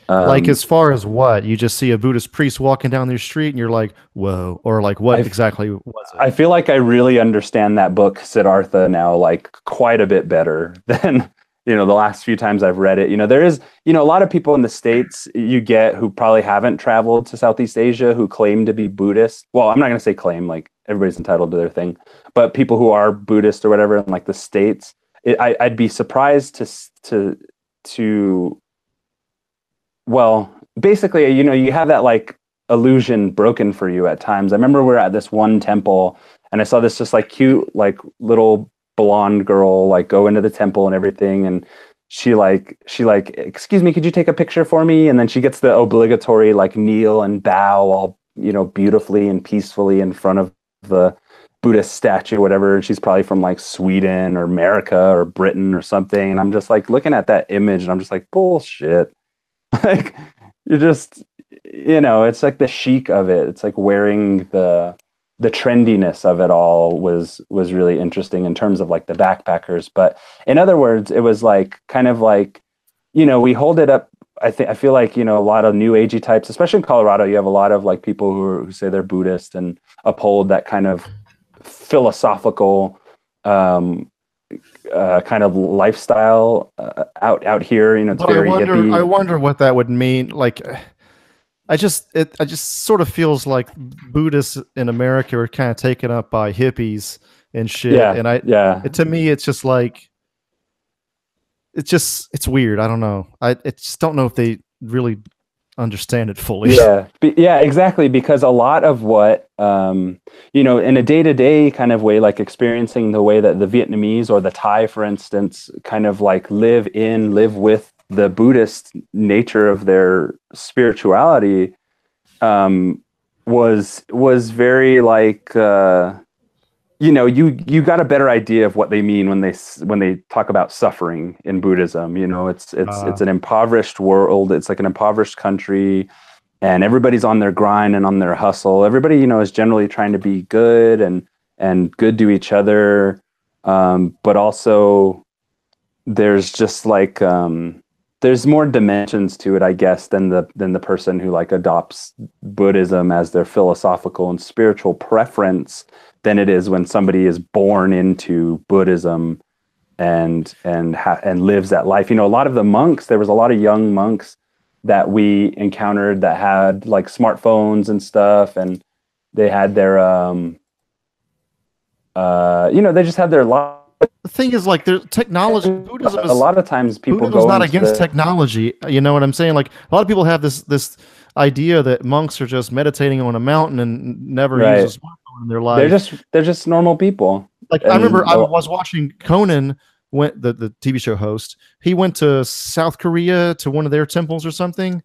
Um, like as far as what you just see a Buddhist priest walking down your street and you're like, whoa, or like what I've- exactly was it? I feel like I really understand that book Siddhartha now, like quite a bit better than you know the last few times I've read it. You know, there is you know a lot of people in the states you get who probably haven't traveled to Southeast Asia who claim to be Buddhist. Well, I'm not going to say claim, like everybody's entitled to their thing, but people who are Buddhist or whatever in like the states, it, I, I'd be surprised to to to well, basically, you know, you have that like illusion broken for you at times. I remember we are at this one temple and I saw this just like cute, like little blonde girl like go into the temple and everything. And she like, she like, excuse me, could you take a picture for me? And then she gets the obligatory like kneel and bow all, you know, beautifully and peacefully in front of the Buddhist statue, whatever. And she's probably from like Sweden or America or Britain or something. And I'm just like looking at that image and I'm just like, bullshit. like you're just you know it's like the chic of it. It's like wearing the the trendiness of it all was was really interesting in terms of like the backpackers. But in other words it was like kind of like you know we hold it up i think i feel like you know a lot of new agey types especially in colorado you have a lot of like people who, are, who say they're buddhist and uphold that kind of philosophical um uh, kind of lifestyle uh, out out here you know it's But I very wonder, hippie. I wonder what that would mean. Like, I just, it, I just sort of feels like Buddhists in America are kind of taken up by hippies and shit. yeah And I, yeah it, to me, it's just like, it's just, it's weird. I don't know. I, I just don't know if they really understand it fully. yeah yeah exactly because a lot of what um you know in a day-to-day kind of way like experiencing the way that the vietnamese or the thai for instance kind of like live in live with the buddhist nature of their spirituality um was was very like uh you know you you got a better idea of what they mean when they when they talk about suffering in buddhism you know? It's it's Ah. it's an impoverished world. It's like an impoverished country and everybody's on their grind and on their hustle. Everybody you know is generally trying to be good and and good to each other. Um, but also there's just like um, there's more dimensions to it i guess than the than the person who like adopts buddhism as their philosophical and spiritual preference than it is when somebody is born into buddhism and and ha- and lives that life you know a lot of the monks there was a lot of young monks that we encountered that had like smartphones and stuff and they had their um uh you know they just had their life The thing is, like, there's technology. Buddhism a lot of times people Buddhism's go not against the- technology. You know what I'm saying? Like, a lot of people have this, this idea that monks are just meditating on a mountain and never Right. use a smartphone in their life. they're just they're just normal people Like I And remember I was watching Conan went the, the TV show host. He went to South Korea to one of their temples or something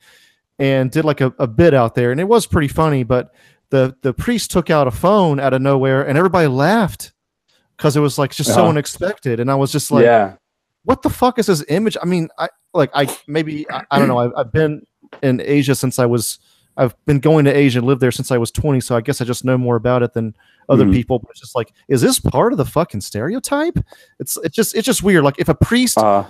and did like a, a bit out there and it was pretty funny, but the the priest took out a phone out of nowhere and everybody laughed because it was like just so Uh-huh. unexpected. And I was just like, yeah what the fuck is this image? I mean, I like I maybe I, I don't know. I've, I've been in Asia since I was I've been going to Asia, and lived there since I was 20, so I guess I just know more about it than other Mhm. people. But it's just like, is this part of the fucking stereotype? It's it's just it's just weird. Like if a priest uh,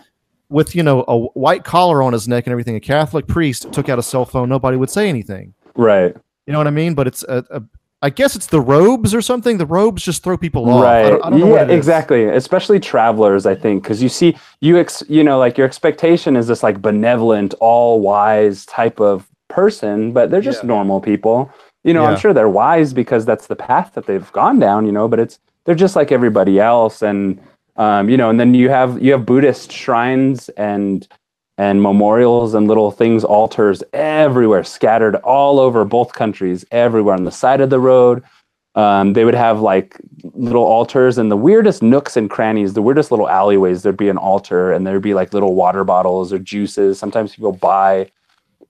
with you know a white collar on his neck and everything, a Catholic priest took out a cell phone, nobody would say anything. right You know what I mean? But it's a, a I guess it's the robes or something. The robes just throw people off. right I don't, I don't know yeah what it is. exactly especially travelers i think because you see you ex you know like your expectation is this like benevolent all wise type of person but they're just Yeah. normal people you know i'm sure they're wise because that's the path that they've gone down you know but it's they're just like everybody else and um, you know and then you have you have buddhist shrines and and memorials and little things altars everywhere scattered all over both countries everywhere on the side of the road Um, they would have like little altars and the weirdest nooks and crannies, the weirdest little alleyways. There'd be an altar and there'd be like little water bottles or juices. Sometimes people buy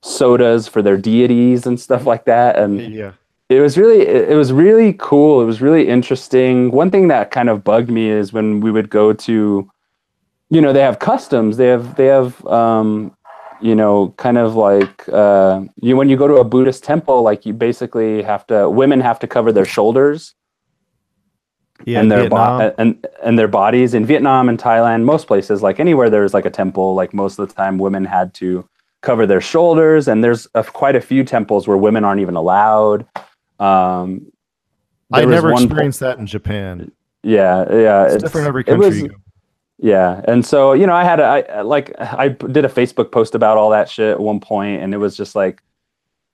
sodas for their deities and stuff like that. And Yeah. it was really it was really cool it was really interesting one thing that kind of bugged me is when we would go to you know they have customs they have they have um you know kind of like uh you when you go to a buddhist temple like you basically have to women have to cover their shoulders Yeah. and their bo- and and their bodies in Vietnam and Thailand, most places, like anywhere there's like a temple, like most of the time women had to cover their shoulders, and there's a, quite a few temples where women aren't even allowed. Um, I never one po- experienced that in Japan. yeah, yeah, It's, different every country. was- you go. yeah, and so you know, I had a, I like I did a Facebook post about all that shit at one point, and it was just like,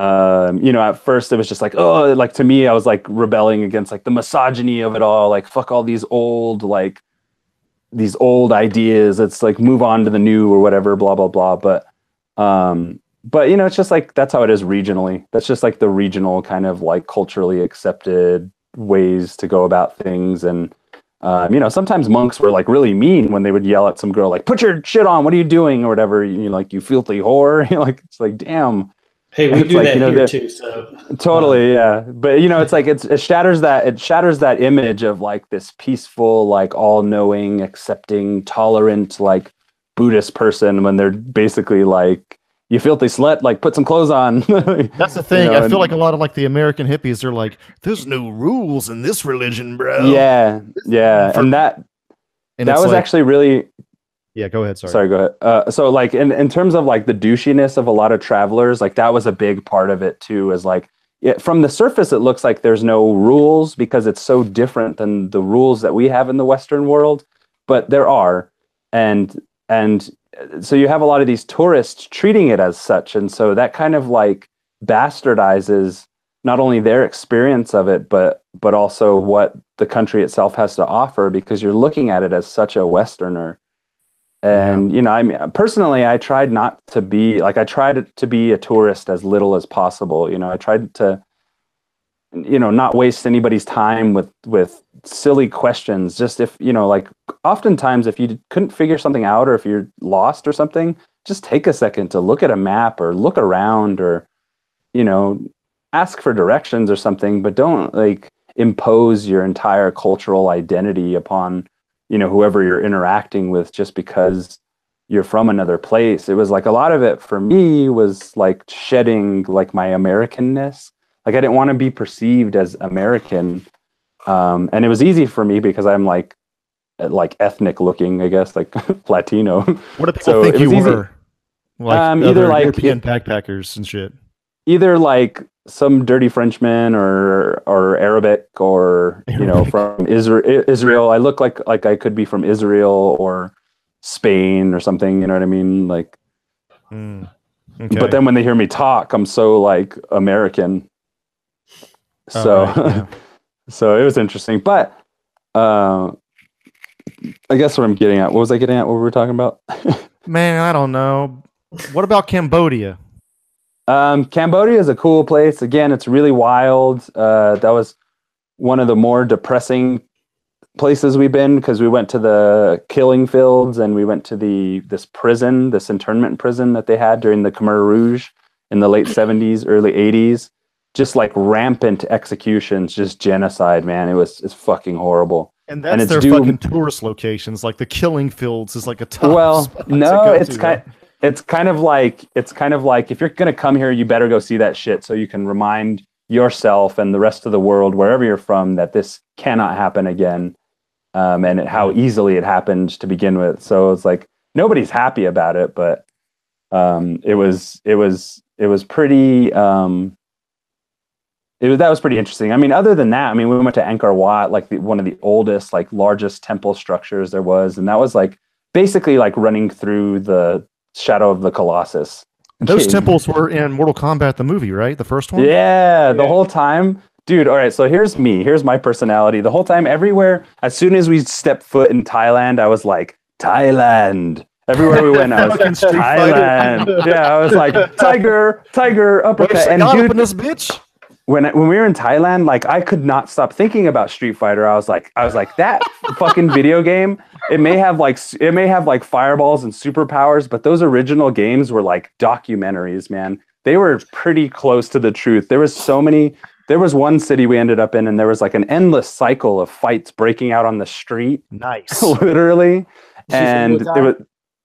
um, you know, at first it was just like, oh, like to me, I was like rebelling against like the misogyny of it all, like fuck all these old like these old ideas. It's like move on to the new or whatever, blah blah blah. But um, but you know, it's just like that's how it is regionally. That's just like the regional kind of like culturally accepted ways to go about things and um, you know, sometimes monks were like really mean when they would yell at some girl, like, put your shit on, what are you doing? Or whatever, you know, like, you filthy whore. You know, like, it's like, damn, Hey, we do like, that you know, here too. So totally. Yeah. But, you know, it's like, it's, it shatters that, it shatters that image of like this peaceful, like all knowing, accepting, tolerant, like Buddhist person when they're basically like, you filthy slut, like, put some clothes on. That's the thing. know, I feel like a lot of like the American hippies are like, "There's no rules in this religion, bro." yeah. Yeah. For- And that, and that was like- actually really, Yeah, go ahead. Sorry. Sorry, go ahead. Uh, so, like, in, in terms of like the douchiness of a lot of travelers, like that was a big part of it too. Is like, it, from the surface, it looks like there's no rules because it's so different than the rules that we have in the Western world, but there are, and and uh, so you have a lot of these tourists treating it as such, and so that kind of like bastardizes not only their experience of it, but but also what the country itself has to offer because you're looking at it as such a Westerner. And you know i mean personally i tried not to be like i tried to be a tourist as little as possible. You know i tried to you know not waste anybody's time with with silly questions. Just if you know like oftentimes if you couldn't figure something out or if you're lost or something just take a second to look at a map or look around or you know ask for directions or something but don't like impose your entire cultural identity upon you know whoever you're interacting with just because you're from another place. It was like a lot of it for me was like shedding like my americanness. Like i didn't want to be perceived as american um, and it was easy for me because i'm like uh, like ethnic looking i guess like latino What do people So think you easy- were? Like Um, either, like, European backpackers and shit. either like some dirty Frenchman or or Arabic or you know from Israel. Israel. I look like like I could be from Israel or Spain or something. You know what I mean? Like, Mm. Okay. but then when they hear me talk, I'm so like American. Oh, So, right, yeah. so it was interesting. But uh, I guess what I'm getting at. What was I getting at? What were we talking about? man, I don't know. What about Cambodia? Um, Cambodia is a cool place. Again, it's really wild. Uh, that was one of the more depressing places we've been because we went to the killing fields and we went to the this prison, this internment prison that they had during the Khmer Rouge in the late seventies, early eighties. Just like rampant executions, just genocide, man. It was it's fucking horrible. And that's it's their due- fucking tourist locations. Like the Killing Fields is like a top. well spot to no go it's to, kind it's kind of like it's kind of like if you're gonna come here you better go see that shit so you can remind yourself and the rest of the world wherever you're from that this cannot happen again um, and how easily it happened to begin with so it's like nobody's happy about it but um, it was it was it was pretty um, it was, that was pretty interesting. I mean, other than that, I mean, we went to Angkor Wat, like the, one of the oldest, like largest temple structures there was, and that was like basically like running through the shadow of the Colossus. Those temples were in Mortal Kombat, the movie, right? The first one. Yeah, the Yeah. whole time. Dude, all right, so here's me. Here's my personality. The whole time, everywhere, as soon as we stepped foot in Thailand, I was like, Thailand. Everywhere we went, I was Fucking Thailand. yeah, I was like, tiger, tiger, uppercut. And I'm dude, up in this bitch. When when we were in Thailand, like I could not stop thinking about Street Fighter. I was like, I was like that fucking video game. It may have like it may have like fireballs and superpowers, but those original games were like documentaries, man. They were pretty close to the truth. There was so many. There was one city we ended up in, and there was like an endless cycle of fights breaking out on the street, Nice. literally. And it was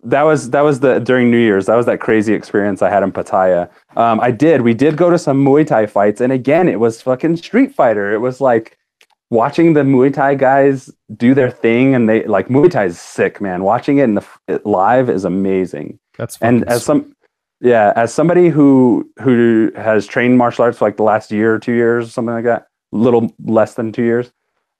that was that was the during New Year's. That was that crazy experience I had in Pattaya. Um, I did. We did go to some Muay Thai fights, and again, it was fucking Street Fighter. It was like watching the Muay Thai guys do their thing, and they like Muay Thai is sick, man. Watching it in the it live is amazing. That's And as some, yeah, as somebody who who has trained martial arts for like the last year or two years, something like that, little less than two years,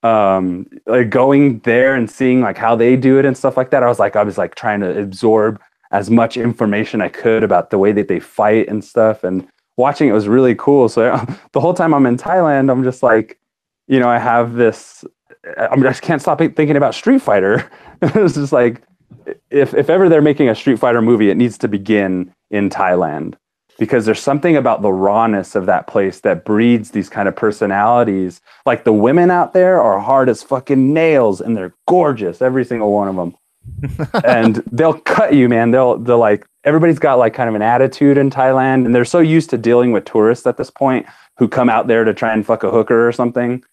um, like going there and seeing like how they do it and stuff like that. I was like, I was like trying to absorb as much information I could about the way that they fight and stuff, and watching it was really cool. So the whole time I'm in Thailand, I'm just like, you know, I have this. I just can't stop thinking about Street Fighter. it's just like if if ever they're making a Street Fighter movie, it needs to begin in Thailand because there's something about the rawness of that place that breeds these kind of personalities. Like the women out there are hard as fucking nails and they're gorgeous, every single one of them. and they'll cut you, man. They'll they'll like everybody's got like kind of an attitude in Thailand, and they're so used to dealing with tourists at this point who come out there to try and fuck a hooker or something.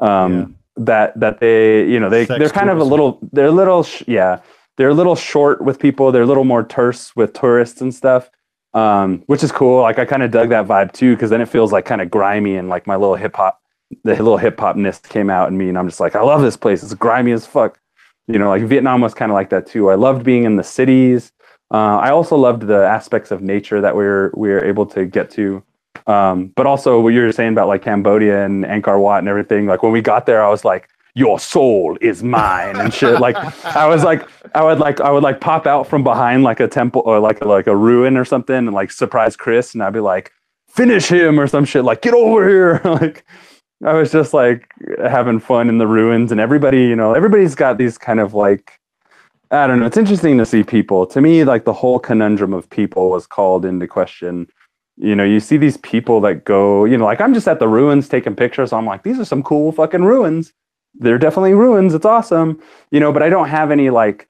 Um, That that they you know they Sex they're kind of a little they're a little sh- yeah they're a little short with people. They're a little more terse with tourists and stuff, um, which is cool. Like I kind of dug that vibe too, because then it feels like kind of grimy and like my little hip hop, the little hip hop nist came out in me, and I'm just like, I love this place. It's grimy as fuck. You know, like Vietnam was kind of like that too. I loved being in the cities. Uh, I also loved the aspects of nature that we were we were able to get to. Um, but also what you were saying about like Cambodia and Angkor Wat and everything. Like when we got there, I was like, "Your soul is mine" and shit. Like I was like, I would like, I would like pop out from behind like a temple or like like a ruin or something, and like surprise Chris, and I'd be like, "Finish him" or some shit. Like, get over here. like I was just like having fun in the ruins, and everybody, you know, everybody's got these kind of like. I don't know. It's interesting to see people. To me, like the whole conundrum of people was called into question you know, you see these people that go, you know, like I'm just at the ruins taking pictures. I'm like, these are some cool fucking ruins. They're definitely ruins. It's awesome, you know, but I don't have any like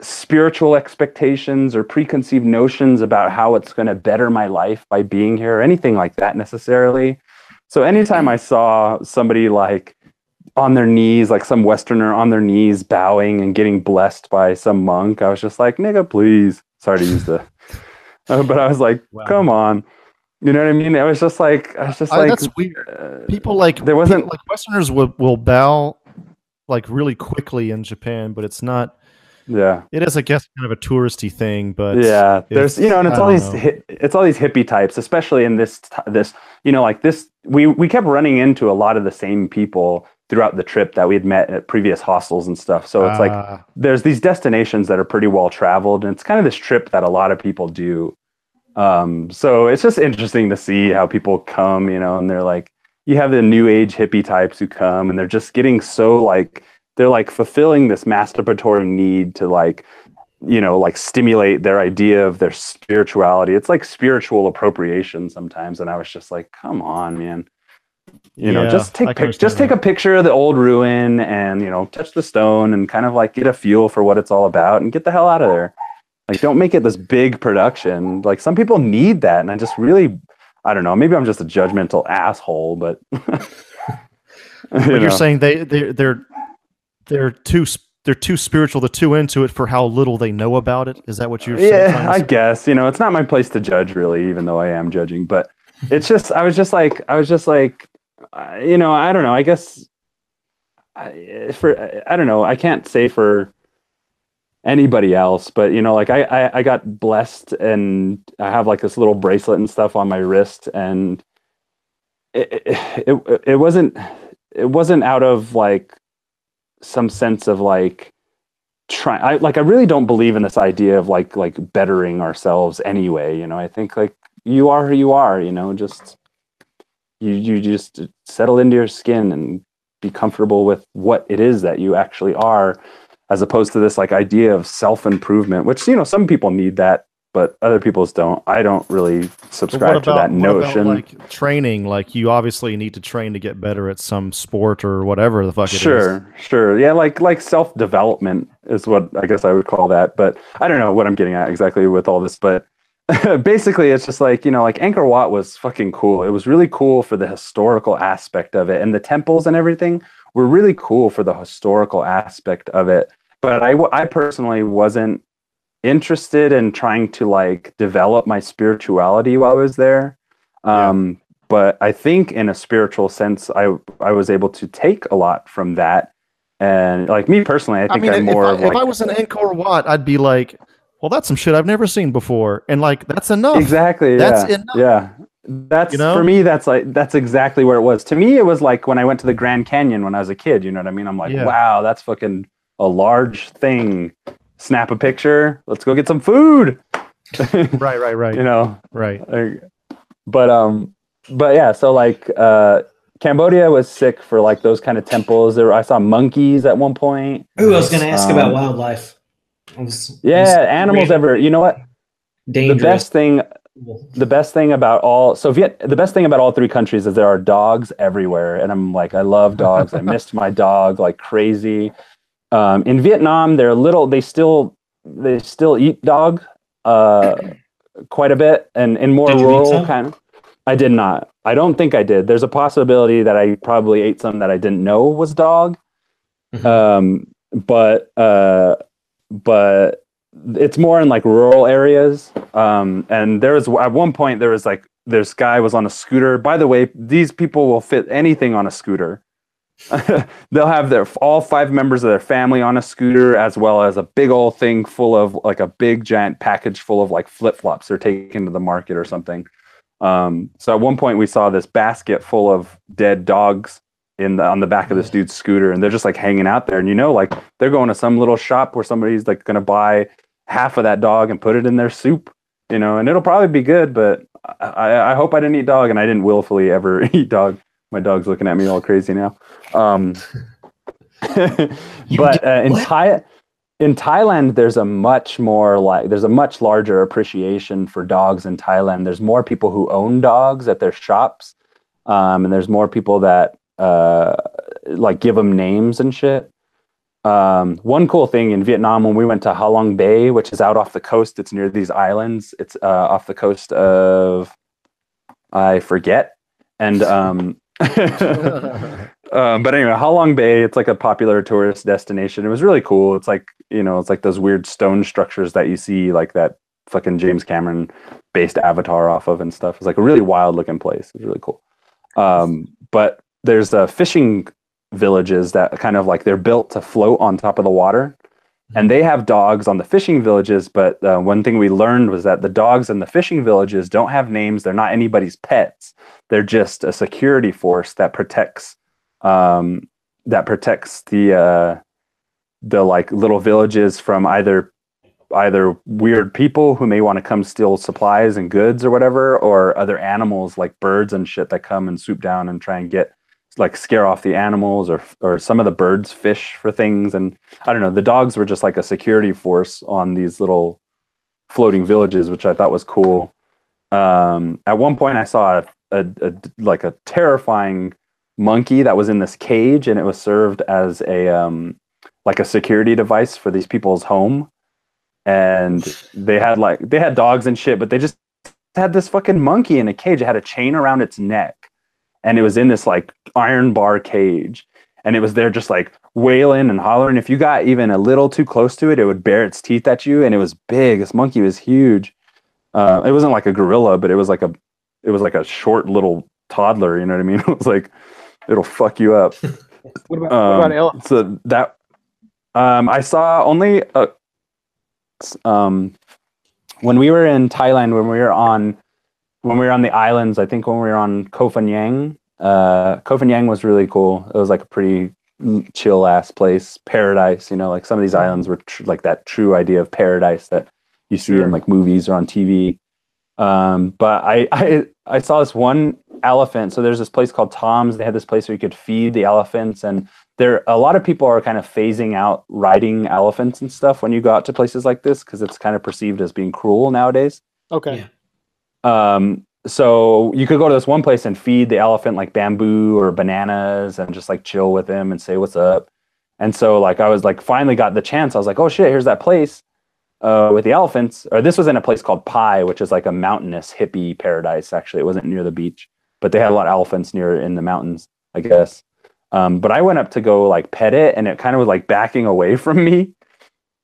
spiritual expectations or preconceived notions about how it's going to better my life by being here or anything like that necessarily. So anytime I saw somebody like on their knees, like some Westerner on their knees, bowing and getting blessed by some monk, I was just like, nigga, please. Sorry to use the, uh, but I was like, Wow. come on. You know what I mean? It was just like, I was just I- like, that's weird. uh, People like There wasn't- people, like Westerners will, will bow like really quickly in Japan, but it's not. yeah. It is, I guess, kind of a touristy thing, but yeah there's you know and it's I all these hi- it's all these hippie types especially in this this you know like this we we kept running into a lot of the same people throughout the trip that we had met at previous hostels and stuff so it's like Ah, there's these destinations that are pretty well traveled and it's kind of this trip that a lot of people do um so it's just interesting to see how people come you know and they're like you have the new age hippie types who come and they're just getting so like they're like fulfilling this masturbatory need to like you know like stimulate their idea of their spirituality. It's like spiritual appropriation sometimes. And i was just like come on man. You know Yeah, just take pic- just take a picture of the old ruin and you know touch the stone and kind of like get a feel for what it's all about and get the hell out of there like don't make it this big production like some people need that and i just really i don't know maybe i'm just a judgmental asshole but but you you're saying they they they're they're too they're too spiritual, they're too into it for how little they know about it. Is that what you're saying? yeah trying i guess you know it's not my place to judge really even though i am judging but it's just i was just like i was just like uh, you know i don't know i guess I, for i don't know i can't say for anybody else but you know like I, I i got blessed and i have like this little bracelet and stuff on my wrist and it it, it, it wasn't it wasn't out of like some sense of like try I like I really don't believe in this idea of like like bettering ourselves anyway, you know. I think like you are who you are, you know, just you you just settle into your skin and be comfortable with what it is that you actually are as opposed to this like idea of self-improvement, which you know some people need that but other people's don't. I don't really subscribe to that notion. About, like training, like you obviously need to train to get better at some sport or whatever the fuck it is. sure, sure. Yeah, like like self development is what I guess I would call that. But I don't know what I'm getting at exactly with all this. But basically, it's just like you know, like Angkor Wat was fucking cool. It was really cool for the historical aspect of it, and the temples and everything were really cool for the historical aspect of it. But I, I personally wasn't interested in trying to like develop my spirituality while I was there. Um, But I think in a spiritual sense, I I was able to take a lot from that. And like me personally, I think I am more I, of if like I was an Angkor Wat, I'd be like, well, that's some shit I've never seen before, and like that's enough. exactly That's yeah, enough. yeah. That's You know? for me. That's like that's exactly where it was. To me, it was like when I went to the Grand Canyon when I was a kid. You know what I mean? I'm like, Yeah. wow, that's fucking a large thing. Snap a picture. Let's go get some food. Right, right, right, you know, right. But um but yeah so like uh cambodia was sick for like those kind of temples there i saw monkeys at one point Ooh, I was going to ask Um, about wildlife. Was, yeah animals great. ever you know what dangerous. the best thing the best thing about all so Viet, the best thing about all three countries is there are dogs everywhere and i'm like i love dogs i missed my dog like crazy um, in vietnam they're a little they still they still eat dog uh, quite a bit and in more Did you eat rural kind. Of, i did not i don't think i did there's a possibility that i probably ate some that i didn't know was dog Mhm. um, but uh, but it's more in like rural areas. Um, and there was at one point there was like this guy was on a scooter. By the way, these people will fit anything on a scooter. They'll have their all five members of their family on a scooter, as well as a big old thing full of like a big giant package full of like flip flops they're taking to the market or something. Um, so at one point we saw this basket full of dead dogs in the on the back of this dude's scooter, and they're just like hanging out there. And you know, like they're going to some little shop where somebody's like going to buy half of that dog and put it in their soup, you know, and it'll probably be good. But I, I hope I didn't eat dog, and I didn't willfully ever eat dog. My dog's looking at me all crazy now. Um, but uh, in? Thai, in Thailand, there's a much more like there's a much larger appreciation for dogs in Thailand. There's more people who own dogs at their shops, um, and there's more people that uh, like give them names and shit. Um, one cool thing in Vietnam when we went to Ha Long Bay, which is out off the coast, it's near these islands. It's uh, off the coast of I forget, and um, um, but anyway, Ha Long Bay, it's like a popular tourist destination. It was really cool. It's like you know, it's like those weird stone structures that you see, like that fucking James Cameron based Avatar off of and stuff. It's like a really wild looking place. It's really cool. Um, but there's uh, fishing villages that kind of like they're built to float on top of the water. And they have dogs on the fishing villages, but uh, one thing we learned was that the dogs in the fishing villages don't have names. They're not anybody's pets. They're just a security force that protects um, that protects the uh, the like little villages from either either weird people who may want to come steal supplies and goods or whatever, or other animals like birds and shit that come and swoop down and try and get like scare off the animals or or some of the birds fish for things. And I don't know the dogs were just like a security force on these little floating villages which I thought was cool. Um, at one point I saw a, a, a like a terrifying monkey that was in this cage and it was served as a um, like a security device for these people's home. And they had like they had dogs and shit but they just had this fucking monkey in a cage. It had a chain around its neck and it was in this like iron bar cage and it was there just like wailing and hollering. If you got even a little too close to it it would bare its teeth at you and it was big. This monkey was huge. Uh, it wasn't like a gorilla but it was like a it was like a short little toddler you know what i mean? It was like it'll fuck you up. What about, um, what about elephants? So that um, I saw only uh, um, when we were in Thailand when we were on when we were on the islands. I think when we were on Koh Phangan, uh, Koh Phangan was really cool. It was like a pretty chill ass place, paradise. You know, like some of these islands were tr- like that true idea of paradise that you see in like movies or on TV. Um, but I, I I saw this one elephant. So there's this place called Tom's. They had this place where you could feed the elephants, and there a lot of people are kind of phasing out riding elephants and stuff when you go out to places like this because it's kind of perceived as being cruel nowadays. Okay. Yeah. Um, so you could go to this one place and feed the elephant like bamboo or bananas and just like chill with him and say what's up. And so like I was like finally got the chance. I was like, oh shit, here's that place uh, with the elephants. Or this was in a place called Pai, which is like a mountainous hippie paradise. Actually, it wasn't near the beach, but they had a lot of elephants near in the mountains, I guess. Um, but I went up to go like pet it, and it kind of was like backing away from me,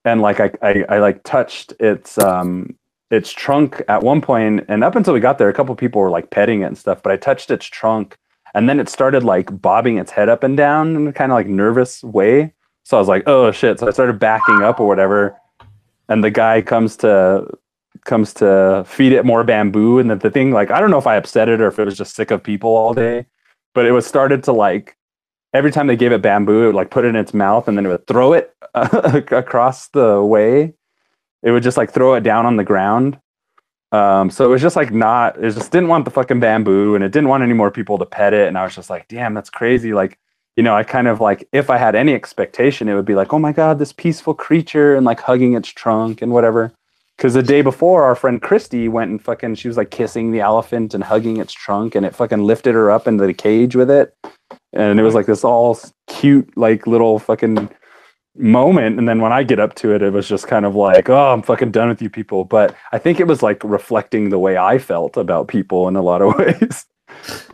and like I I, I like touched its um its trunk at one point, and up until we got there, a couple people were like petting it and stuff. But I touched its trunk, and then it started like bobbing its head up and down in a kind of like nervous way. So I was like, oh shit! So I started backing up or whatever, and the guy comes to comes to feed it more bamboo, and the thing like I don't know if I upset it or if it was just sick of people all day, but it was started to like every time they gave it bamboo, it would like put it in its mouth and then it would throw it across the way. It would just like throw it down on the ground. Um, so it was just like not, it just didn't want the fucking bamboo and it didn't want any more people to pet it. And I was just like, damn, that's crazy. Like, you know, I kind of like, if I had any expectation, it would be like, oh my God, this peaceful creature and like hugging its trunk and whatever. Cause the day before, our friend Christy went and fucking, she was like kissing the elephant and hugging its trunk and it fucking lifted her up into the cage with it and it was like this all cute like little fucking moment and then when i get up to it it was just kind of like oh i'm fucking done with you people. But i think it was like reflecting the way i felt about people in a lot of ways.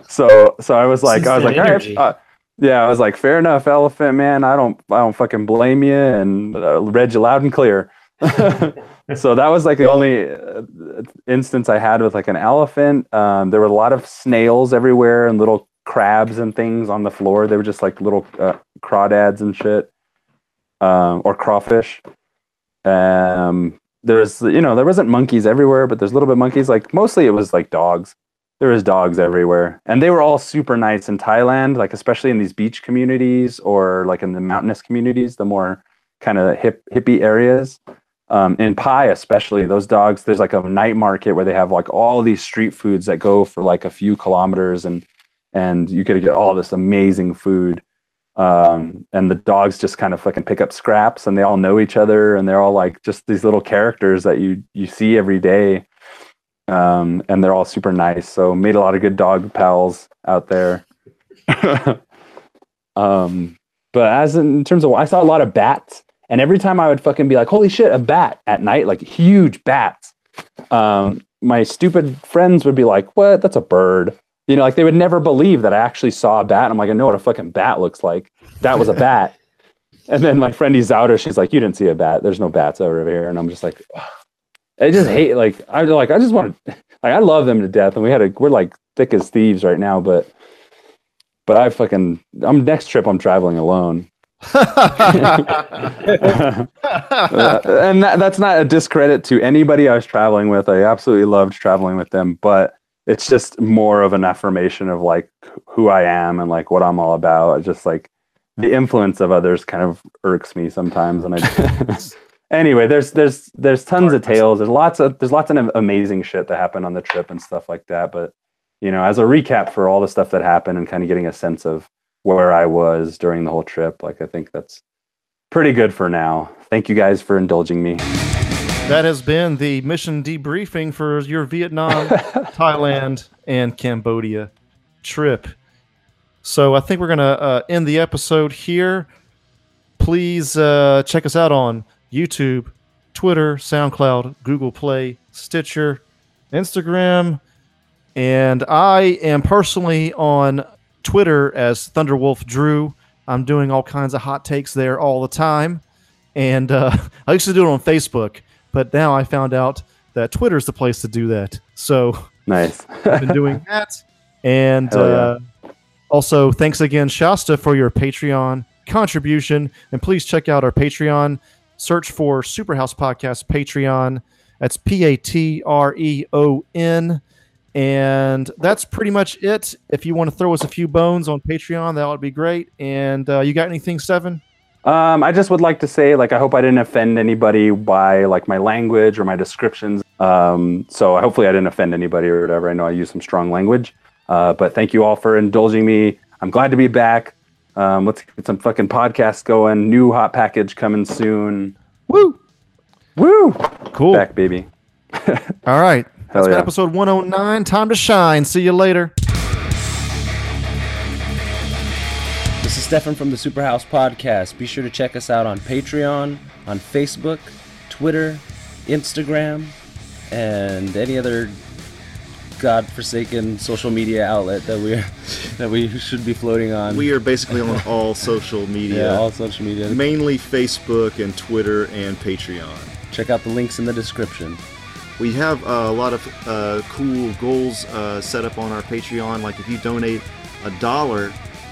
So so i was like i was like uh, yeah i was like fair enough elephant man. I don't i don't fucking blame you and uh, read you loud and clear. So that was like the only uh, instance i had with like an elephant. Um, there were a lot of snails everywhere and little crabs and things on the floor. They were just like little uh, crawdads and shit, um, or crawfish. Um, there's you know there wasn't monkeys everywhere, but there's a little bit monkeys. Like mostly it was like dogs. There was dogs everywhere, and they were all super nice in Thailand. Like especially in these beach communities or like in the mountainous communities, the more kind of hip hippie areas. Um, in Pai, especially those dogs, there's like a night market where they have like all these street foods that go for like a few kilometers, and and you could get all this amazing food. Um, and the dogs just kind of fucking pick up scraps, and they all know each other, and they're all like just these little characters that you you see every day. Um, and they're all super nice. So made a lot of good dog pals out there. um, but as in terms of, I saw a lot of bats, and every time I would fucking be like, "Holy shit, a bat!" at night, like huge bats. Um, my stupid friends would be like, "What? That's a bird." You know, like they would never believe that I actually saw a bat. I'm like, I know what a fucking bat looks like. That was a bat. and then my friend Izauda, she's like, You didn't see a bat. There's no bats over here. And I'm just like, Ugh. I just hate like I like I just want to like I love them to death. And we had a we're like thick as thieves right now, but but I fucking I'm next trip I'm traveling alone. and that, that's not a discredit to anybody I was traveling with. I absolutely loved traveling with them, but it's just more of an affirmation of like who I am and like what I'm all about. just like the influence of others kind of irks me sometimes. And I anyway, there's there's there's tons of tales. There's lots of there's lots of amazing shit that happened on the trip and stuff like that. But you know, as a recap for all the stuff that happened and kind of getting a sense of where I was during the whole trip, like I think that's pretty good for now. Thank you guys for indulging me. That has been the mission debriefing for your Vietnam, Thailand, and Cambodia trip. So I think we're going to uh, end the episode here. Please uh, check us out on YouTube, Twitter, SoundCloud, Google Play, Stitcher, Instagram. And I am personally on Twitter as Thunderwolf Drew. I'm doing all kinds of hot takes there all the time. And uh, I used to do it on Facebook but now I found out that Twitter is the place to do that. So nice. I've been doing that. And uh, also, thanks again, Shasta, for your Patreon contribution. And please check out our Patreon. Search for Superhouse Podcast Patreon. That's P A T R E O N. And that's pretty much it. If you want to throw us a few bones on Patreon, that would be great. And uh, you got anything, Stefan? Um, I just would like to say, like, I hope I didn't offend anybody by like my language or my descriptions. Um, so hopefully I didn't offend anybody or whatever. I know I use some strong language, uh, but thank you all for indulging me. I'm glad to be back. Um, let's get some fucking podcasts going. New hot package coming soon. Woo! Woo! Cool. Back, baby. All right. That's Hell been episode 109. Time to shine. See you later. Stefan from the Superhouse Podcast. Be sure to check us out on Patreon, on Facebook, Twitter, Instagram, and any other godforsaken social media outlet that we that we should be floating on. We are basically on all social media, yeah, all social media. mainly Facebook and Twitter and Patreon. Check out the links in the description. We have uh, a lot of uh, cool goals uh, set up on our Patreon. Like if you donate a dollar,